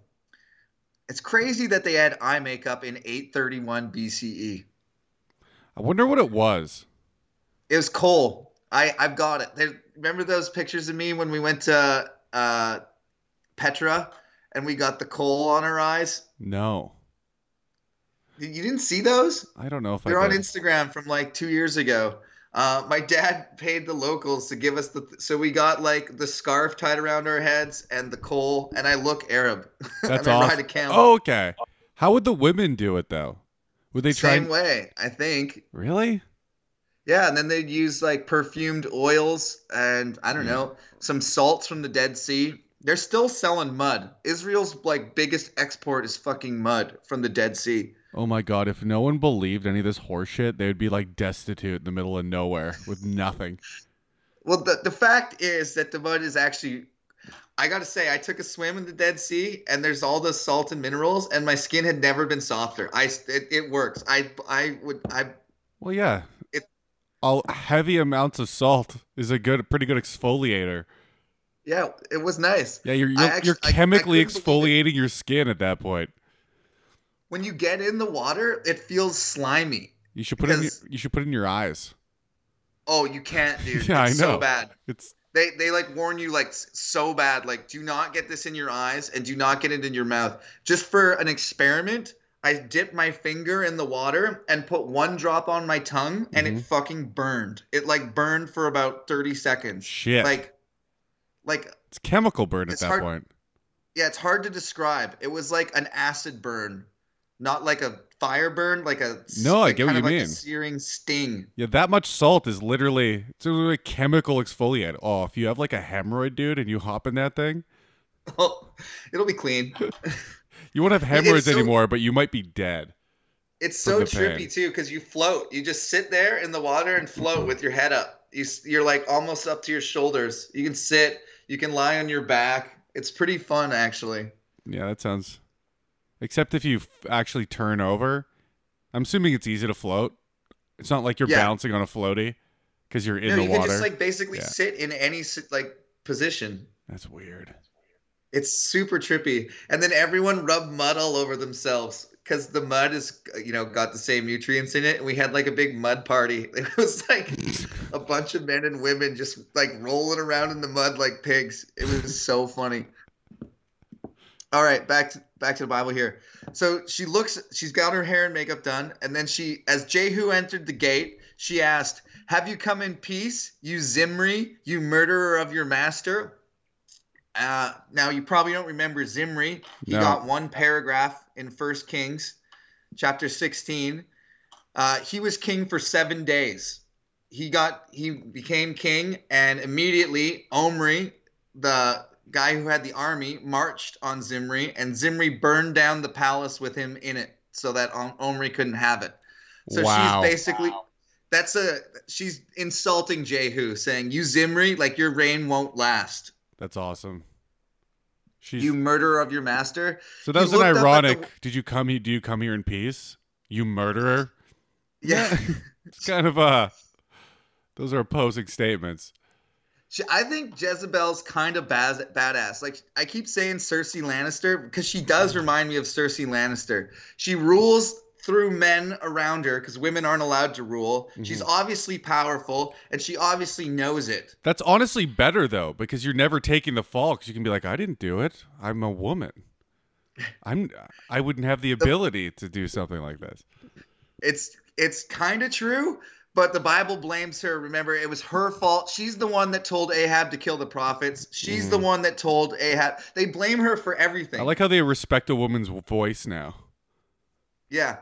It's crazy that they had eye makeup in 831 BCE. I wonder what it was. It was coal. I I've got it. There, remember those pictures of me when we went to uh, Petra and we got the coal on our eyes? No, You didn't see those? I don't know if I They're on. Instagram from like two years ago. Uh, my dad paid the locals to give us the, so we got like the scarf tied around our heads and the coal, and I look Arab. That's and I ride awesome. a camel. Oh, okay. How would the women do it though? Would they try? Same and- way, I think. Really? Yeah, and then they'd use like perfumed oils and I don't know some salts from the Dead Sea. They're still selling mud. Israel's like biggest export is fucking mud from the Dead Sea. Oh my god! If no one believed any of this horseshit, they would be like destitute in the middle of nowhere with nothing. Well, the the fact is that the mud is actually. I gotta say, I took a swim in the Dead Sea, and there's all the salt and minerals, and my skin had never been softer. I it, it works. I I would I Well, yeah. It- All heavy amounts of salt is a good, pretty good exfoliator. yeah, it was nice. Yeah, you're you're, actu- you're I- I chemically exfoliating your skin at that point. When you get in the water, it feels slimy. You should put it in your, you should put it in your eyes. Oh, you can't, dude. Yeah, I it's know. so bad. It's They they like warn you like so bad like do not get this in your eyes and do not get it in your mouth. Just for an experiment, I dipped my finger in the water and put one drop on my tongue, and Mhm. it fucking burned. It like burned for about thirty seconds. Shit. Like, like it's chemical burn at that hard- point. yeah, it's hard to describe. It was like an acid burn, not like a fire burn, like a No, I get what you like a mean. searing sting. Yeah, that much salt is literally it's literally a chemical exfoliant. Oh, if you have like a hemorrhoid, dude, and you hop in that thing, Oh, it'll be clean. you won't have hemorrhoids so- anymore, but you might be dead. It's so trippy pain. too because you float. You just sit there in the water and float with your head up. You, you're like almost up to your shoulders. You can sit. You can lie on your back. It's pretty fun actually. Yeah, that sounds. Except if you f- actually turn over, I'm assuming it's easy to float. It's not like you're Yeah. bouncing on a floaty because you're in no, the you water. can just like basically Yeah. sit in any like position. That's weird. It's super trippy. And then everyone rubbed mud all over themselves because the mud is, you know, got the same nutrients in it. And we had like a big mud party. It was like a bunch of men and women just like rolling around in the mud like pigs. It was so funny. All right, back to back to the Bible here. So she looks, she's got her hair and makeup done, and then she, as Jehu entered the gate, she asked, "Have you come in peace, you Zimri, you murderer of your master?" Uh, now you probably don't remember Zimri. He No. got one paragraph in First Kings, chapter sixteen. Uh, he was king for seven days. He got he became king, and immediately Omri, the guy who had the army, marched on Zimri, and Zimri burned down the palace with him in it, so that Omri couldn't have it. So wow. she's basically that's a she's insulting Jehu, saying, "You Zimri, like your reign won't last. That's awesome. She's You murderer of your master." so that was an looked up at ironic. the- Did you come? he- Do you come here in peace? You murderer. Yeah. It's kind of uh Those are opposing statements. She, I think Jezebel's kind of baz- badass. Like I keep saying Cersei Lannister because she does remind me of Cersei Lannister. She rules through men around her because women aren't allowed to rule. Mm-hmm. She's obviously powerful and she obviously knows it. That's honestly better though, because you're never taking the fall. Because you can be like, I didn't do it. I'm a woman. I'm. I wouldn't have the ability to do something like this. It's it's kind of true, but the Bible blames her. Remember, it was her fault. She's the one that told Ahab to kill the prophets. She's the mm-hmm. one that told Ahab. They blame her for everything. I like how they respect a woman's voice now. yeah.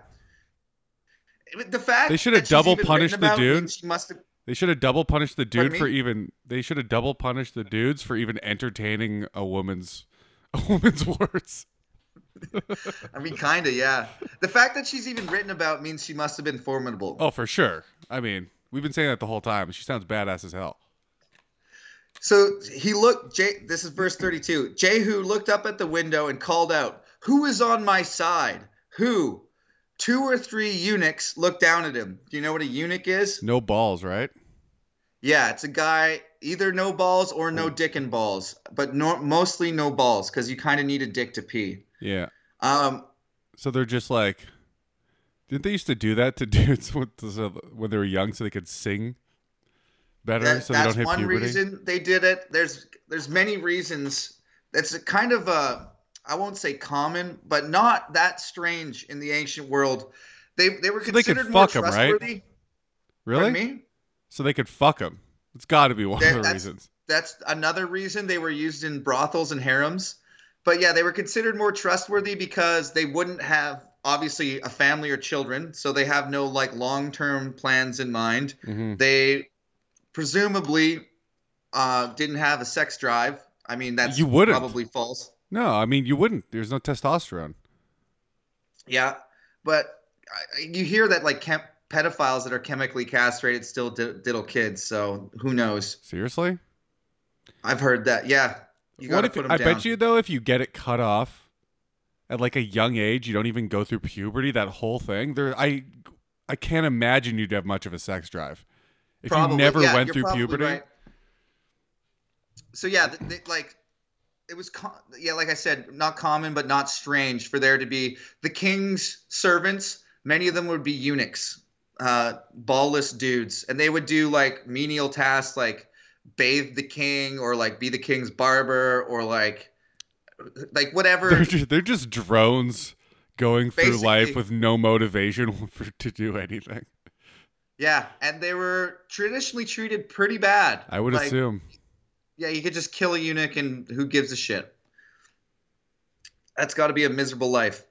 The fact They should have double punished the dude. She must have. They should have double punished the dude for even. They should have double punished the dudes for even entertaining a woman's a woman's words. I mean, kind of, yeah. The fact that she's even written about means she must have been formidable. Oh, for sure. I mean, we've been saying that the whole time. She sounds badass as hell. So he looked. J- this is verse thirty-two. Jehu looked up at the window and called out, "Who is on my side? Who?" Two or three eunuchs looked down at him. Do you know what a eunuch is? No balls, right? Yeah, it's a guy either no balls or no oh. dick and balls, but no, mostly no balls because you kind of need a dick to pee. Yeah. Um, So they're just like, didn't they used to do that to dudes with when they were young so they could sing better that- so they that's don't hit one puberty? reason they did it. There's there's many reasons. That's a kind of a I won't say common, but not that strange in the ancient world. They they were So they considered more fuck 'em, right? trustworthy. Really? So they could fuck them. It's got to be one That- of the that's- reasons. That's another reason they were used in brothels and harems. But yeah, they were considered more trustworthy because they wouldn't have obviously a family or children, so they have no like long-term plans in mind. hmm They presumably uh, didn't have a sex drive. I mean, that's You wouldn't. probably false. No, I mean you wouldn't. There's no testosterone. Yeah, but I- you hear that like chem- pedophiles that are chemically castrated still di- diddle kids. So who knows? Seriously? I've heard that. Yeah, you what if I down. bet you though if you get it cut off at like a young age, you don't even go through puberty. That whole thing. There, I, I can't imagine you'd have much of a sex drive if Probably, you never yeah, went through puberty. right. So yeah, th- th- like it was, co- yeah, like I said, not common but not strange for there to be the king's servants. Many of them would be eunuchs, uh, ballless dudes, and they would do like menial tasks like bathe the king or like be the king's barber or like like whatever. They're just, they're just drones going through life with no motivation for, to do anything. Yeah, and they were traditionally treated pretty bad. I would Like, assume. Yeah, you could just kill a eunuch and who gives a shit? That's got to be a miserable life.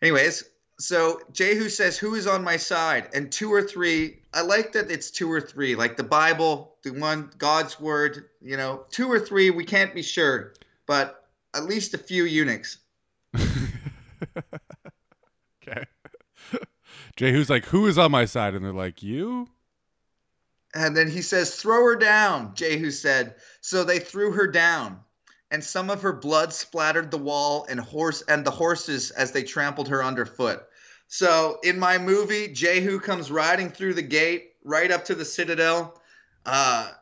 Anyways, so Jehu says, Who is on my side? And two or three, I like that it's two or three, like the Bible, the one, God's word, you know, two or three, we can't be sure, but at least a few eunuchs. okay. Jehu's like, who is on my side? And they're like, you? And then he says, Throw her down, Jehu said. So they threw her down, and some of her blood splattered the wall and horse and the horses as they trampled her underfoot. So in my movie, Jehu comes riding through the gate right up to the citadel. Uh,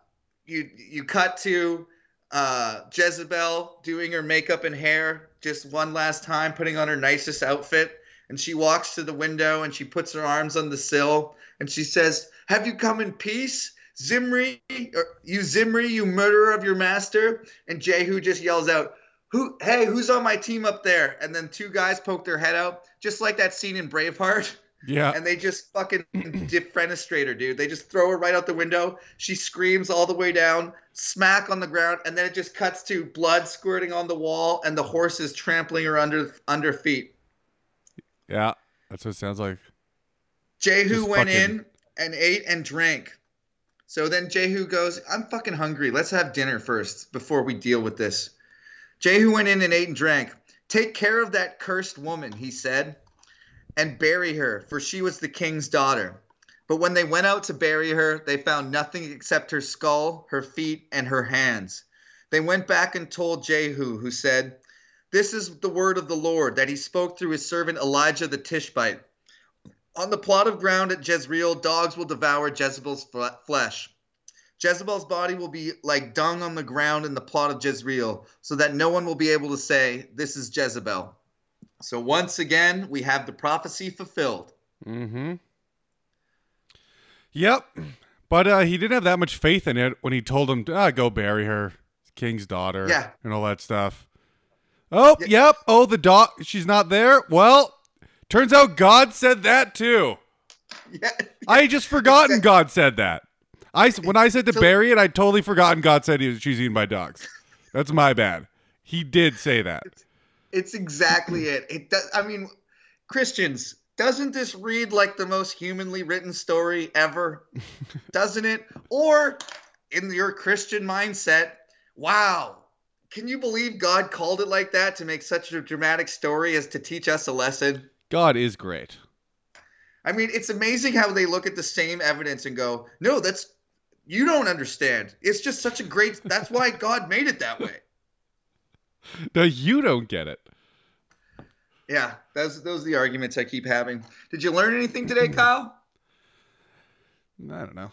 you you cut to uh, Jezebel doing her makeup and hair just one last time, putting on her nicest outfit, and she walks to the window and she puts her arms on the sill and she says, "Have you come in peace?" Zimri, or, you Zimri, you murderer of your master. And Jehu just yells out, "Who? Hey, who's on my team up there?" And then two guys poke their head out, just like that scene in Braveheart. Yeah. And they just fucking defenestrate her, dude. They just throw her right out the window. She screams all the way down, smack on the ground, and then it just cuts to blood squirting on the wall and the horses trampling her under under feet. yeah. That's what it sounds like. Jehu went fucking- in and ate and drank. So then Jehu goes, I'm fucking hungry. Let's have dinner first before we deal with this. Jehu went in and ate and drank. Take care of that cursed woman, he said, and bury her, for she was the king's daughter. But when they went out to bury her, they found nothing except her skull, her feet, and her hands. They went back and told Jehu, who said, This is the word of the Lord that he spoke through his servant Elijah the Tishbite. On the plot of ground at Jezreel, dogs will devour Jezebel's flesh. Jezebel's body will be like dung on the ground in the plot of Jezreel, so that no one will be able to say, This is Jezebel. So once again, we have the prophecy fulfilled. Mm-hmm. Yep. But uh, he didn't have that much faith in it when he told him, ah, go bury her, king's daughter, Yeah. and all that stuff. Oh, Yeah. yep. Oh, the dog, she's not there. Well, turns out God said that too. Yeah. I had just forgotten God said that. I when I said to So- bury it, I'd totally forgotten God said he was, she's eaten by dogs. That's my bad. He did say that. It's exactly it. It does. I mean, Christians, doesn't this read like the most humanly written story ever? doesn't it? Or in your Christian mindset, wow, can you believe God called it like that to make such a dramatic story as to teach us a lesson? God is great. I mean, it's amazing how they look at the same evidence and go, no, that's, you don't understand. It's just such a great, that's why God made it that way. No, you don't get it. Yeah, those those are the arguments I keep having. Did you learn anything today, Kyle? I don't know.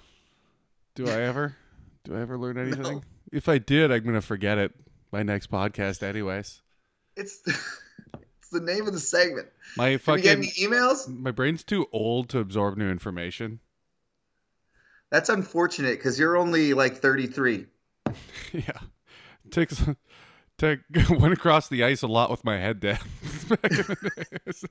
Do I ever? Do I ever learn anything? If I did, I'm gonna forget it. My next podcast, anyways. It's it's the name of the segment. My Did we get fucking emails? my brain's too old to absorb new information. That's unfortunate because you're only like 33. yeah, takes take went across the ice a lot with my head down. back in the days.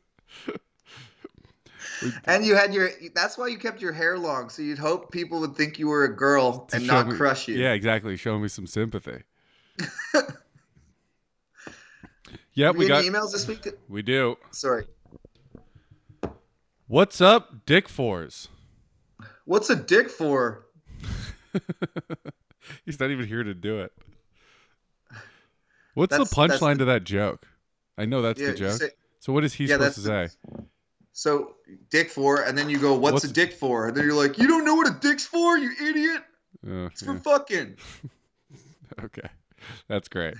And you had your that's why you kept your hair long, so you'd hope people would think you were a girl and not me- crush you. Yeah, exactly. Show me some sympathy. yep, we we got emails this week? we do. Sorry. What's up, Dick Fours? What's a dick for? He's not even here to do it. What's That's- the punchline to that joke? I know that's Yeah, the joke. say- so what is he Yeah, supposed to say? So dick for, and then you go, "What's, What's- a dick for?" And then you're like, "You don't know what a dick's for, you idiot! Oh, It's for yeah. fucking." Okay, that's great.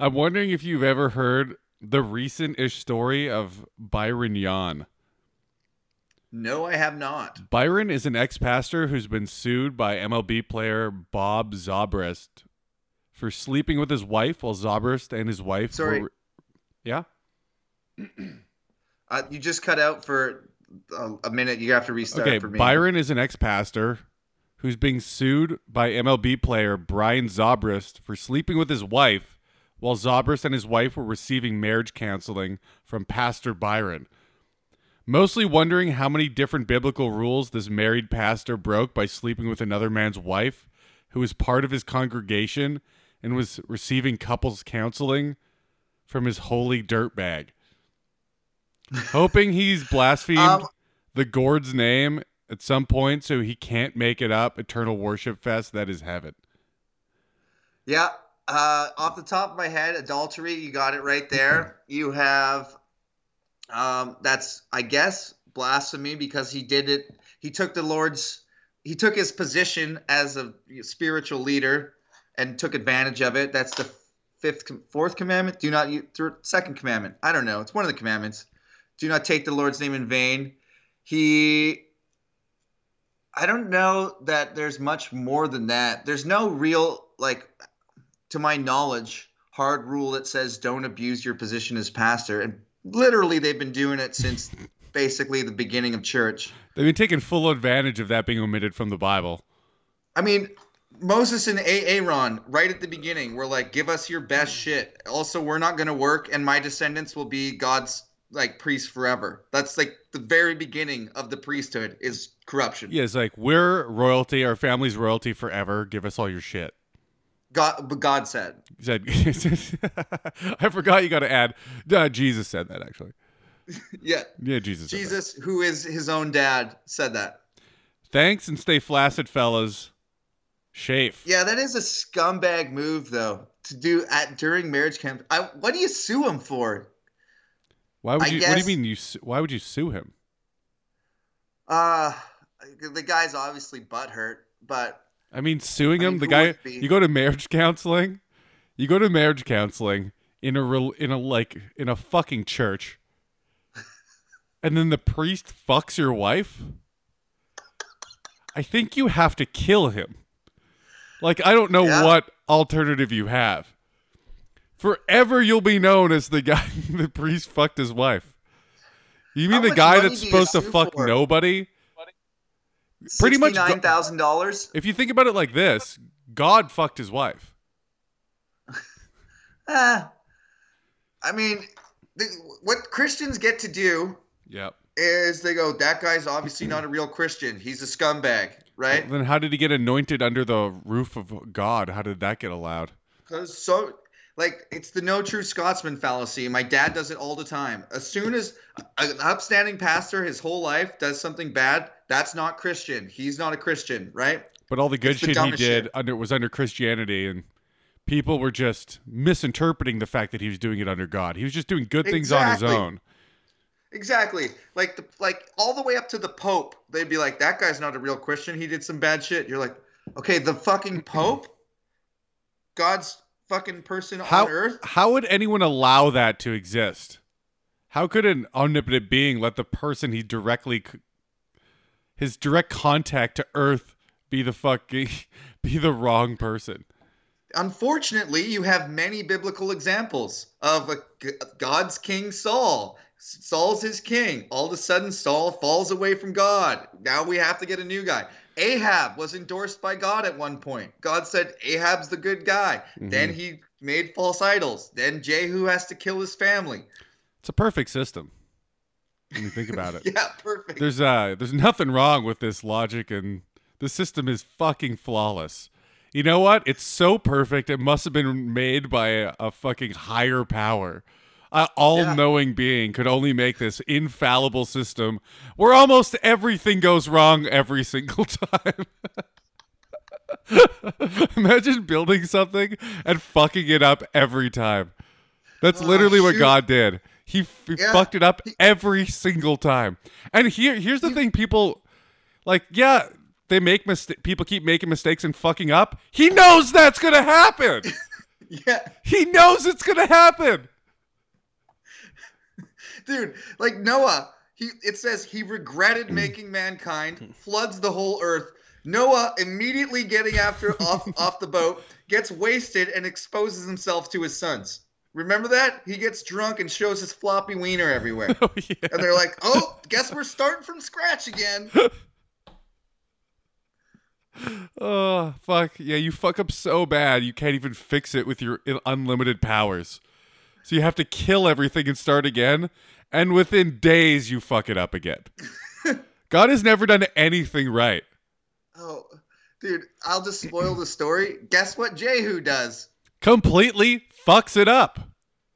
I'm wondering if you've ever heard the recent-ish story of Byron Yawn. No, I have not. Byron is an ex-pastor who's been sued by MLB player Bob Zobrist for sleeping with his wife while Zobrist and his wife Sorry. were. Yeah. Uh, you just cut out for a, a minute. You have to restart Okay, for me. Byron is an ex-pastor who's being sued by MLB player Brian Zobrist for sleeping with his wife while Zobrist and his wife were receiving marriage counseling from Pastor Byron. Mostly wondering how many different biblical rules this married pastor broke by sleeping with another man's wife, who was part of his congregation and was receiving couples counseling from his holy dirtbag. Hoping he's blasphemed Um, the gourd's name at some point so he can't make it up eternal worship fest that is heaven. Yeah. Uh, off the top of my head, adultery, you got it right there. You have, um, that's, I guess, blasphemy because he did it. He took the Lord's, he took his position as a spiritual leader and took advantage of it. That's the fifth, fourth commandment. Do not, second commandment. I don't know. It's one of the commandments. Do not take the Lord's name in vain. He I don't know that there's much more than that. There's no real like to my knowledge hard rule that says don't abuse your position as pastor and literally they've been doing it since basically the beginning of church. They've been taking full advantage of that being omitted from the Bible. I mean, Moses and Aaron right at the beginning were like give us your best shit. Also, we're not going to work and my descendants will be God's like priests forever. That's like the very beginning of the priesthood is corruption. Yeah, it's like we're royalty, our family's royalty forever. Give us all your shit. God, but God said. Said, I forgot you got to add. Uh, Jesus said that actually. Yeah, Yeah, Jesus. Jesus, who is his own dad, said that. Thanks and stay flaccid, fellas. Shafe. Yeah, that is a scumbag move, though, to do at during marriage camp. I, what do you sue him for? Why would I you? What do you mean? You? Why would you sue him? Uh, the guy's obviously butthurt, but I mean, suing I him. mean, the guy. You go to marriage counseling. You go to marriage counseling in a rel- in a like in a fucking church, and then the priest fucks your wife. I think you have to kill him. Like I don't know Yeah. what alternative you have. Forever you'll be known as the guy the priest fucked his wife. You mean How the guy that's supposed to fuck for? nobody? Pretty much nine thousand dollars. If you think about it like this, God fucked his wife. Ah, I mean, the, what Christians get to do Yep. is they go, "That guy's obviously not a real Christian. He's a scumbag, right?" Then how did he get anointed under the roof of God? How did that get allowed? Because so, like, it's the no true Scotsman fallacy. My dad does it all the time. As soon as an upstanding pastor his whole life does something bad, that's not Christian. He's not a Christian, right? But all the good It's the shit he did shit. under was under Christianity, and people were just misinterpreting the fact that he was doing it under God. He was just doing good things on his own. Exactly. Like the like all the way up to the Pope, they'd be like, "That guy's not a real Christian. He did some bad shit." You're like, "Okay, the fucking Pope, God's fucking person How on earth." how would anyone allow that to exist? How could an omnipotent being let the person he directly his direct contact to Earth be the fucking be the wrong person? Unfortunately, you have many biblical examples of a, God's king Saul. Saul's his king. All of a sudden, Saul falls away from God. Now we have to get a new guy. Ahab was endorsed by God at one point. God said Ahab's the good guy. Then he made false idols. Then Jehu has to kill his family. It's a perfect system. When you think about it. Yeah, perfect. There's uh there's nothing wrong with this logic and the system is fucking flawless. You know what? It's so perfect. It must have been made by a, a fucking higher power. A all-knowing being could only make this infallible system where almost everything goes wrong every single time. Imagine building something and fucking it up every time. That's Oh, literally what. God did. He, f- Yeah. fucked it up every single time. And here, here's the thing: people, like, yeah, they make mistake. People keep making mistakes and fucking up. He knows that's gonna happen. yeah, he knows it's gonna happen. Dude. Like Noah, he it says he regretted making mankind, floods the whole earth. Noah immediately getting after off off the boat, gets wasted and exposes himself to his sons. Remember that? He gets drunk and shows his floppy wiener everywhere. Oh yeah. And they're like, "Oh, guess we're starting from scratch again." Oh fuck yeah! You fuck up so bad you can't even fix it with your unlimited powers. So you have to kill everything and start again, and within days you fuck it up again. God has never done anything right. Oh, dude, I'll just spoil the story. Guess what Jehu does? Completely fucks it up.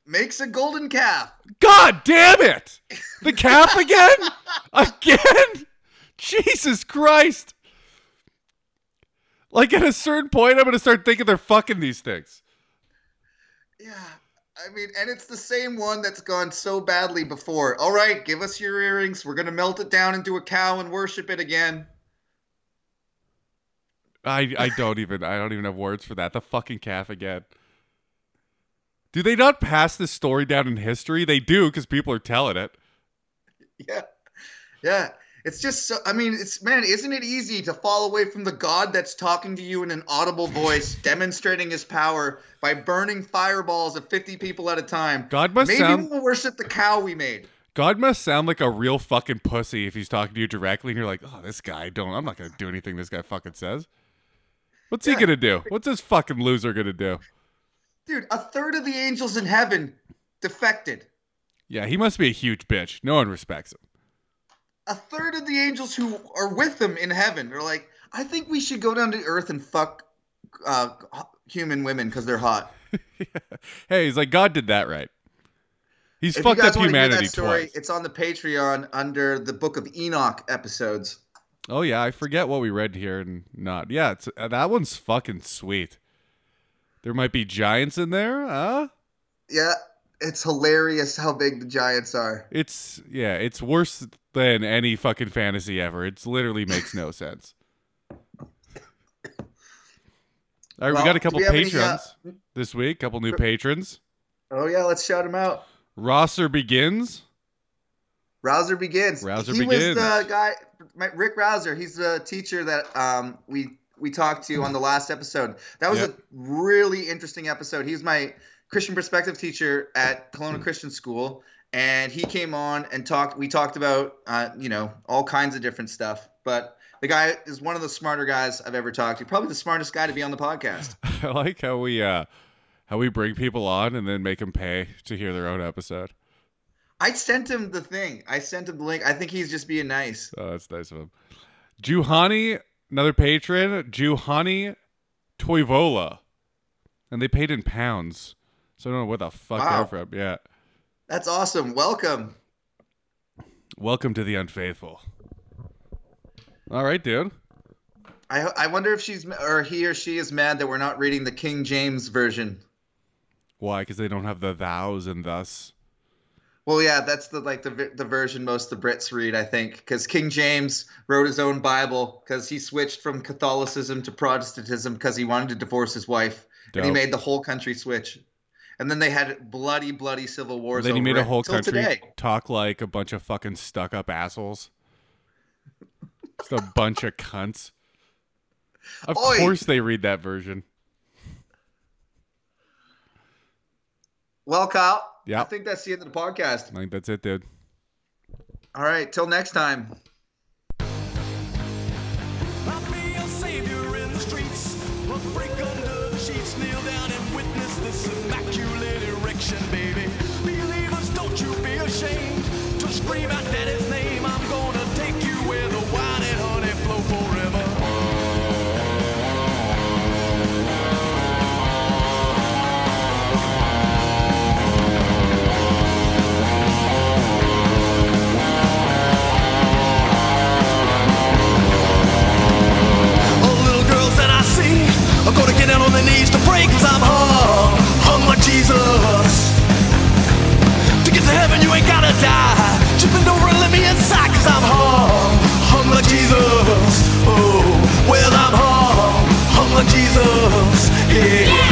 Makes a golden calf. God damn it! The calf again? again? Jesus Christ! Like at a certain point, I'm gonna start thinking they're fucking these things. Yeah. I mean, and it's the same one that's gone so badly before. All right, give us your earrings. We're going to melt it down into a cow and worship it again. I I don't even I don't even have words for that. The fucking calf again. Do they not pass this story down in history? They do because people are telling it. Yeah. Yeah. It's just so, I mean, it's, man, isn't it easy to fall away from the God that's talking to you in an audible voice, demonstrating his power by burning fireballs at 50 people at a time? God must Maybe sound we'll worship the cow we made. God must sound like a real fucking pussy if he's talking to you directly and you're like, oh, this guy don't. I'm not gonna do anything this guy fucking says. What's he gonna do? What's this fucking loser gonna do? Dude, a third of the angels in heaven defected. Yeah, he must be a huge bitch. No one respects him. A third of the angels who are with him in heaven are like, I think we should go down to earth and fuck uh, human women because they're hot. Hey, he's like, God did that right. He's if fucked up humanity that story, twice. it's on the Patreon under the Book of Enoch episodes. Oh yeah, I forget what we read here and not. Yeah, it's uh, that one's fucking sweet. There might be giants in there, huh? Yeah, it's hilarious how big the giants are. It's yeah, it's worse than any fucking fantasy ever. It literally makes no sense. All right, Well, we got a couple have any, patrons uh, this week. Couple new patrons. Oh yeah, let's shout them out. Rosser begins. Rouser begins. Rouser he begins. was the guy, Rick Rouser. He's the teacher that um, we we talked to on the last episode. That was Yep. a really interesting episode. He's my Christian perspective teacher at Kelowna Christian School, and he came on and talked. We talked about uh, you know all kinds of different stuff, but. The guy is one of the smarter guys I've ever talked to. Probably the smartest guy to be on the podcast. I like how we uh how we bring people on and then make them pay to hear their own episode. I sent him the thing. I sent him the link. I think he's just being nice. Oh, that's nice of him. Juhani, another patron, Juhani Toivola. And they paid in pounds. So I don't know where the fuck Wow. they're from. Yeah. That's awesome. Welcome. Welcome to the unfaithful. All right, dude. I I wonder if she's or he or she is mad that we're not reading the King James version. Why? Because they don't have the thous and thus. Well, yeah, that's the like the the version most of the Brits read, I think, because King James wrote his own Bible because he switched from Catholicism to Protestantism because he wanted to divorce his wife, and he made the whole country switch. And then they had bloody, bloody civil wars. then he made a whole country today. talk like a bunch of fucking stuck up assholes. Just a bunch of cunts. Of Oi. course they read that version. Well, Kyle. Yeah. I think that's the end of the podcast. I think that's it, dude. All right, till next time. Jesus. yeah. yeah.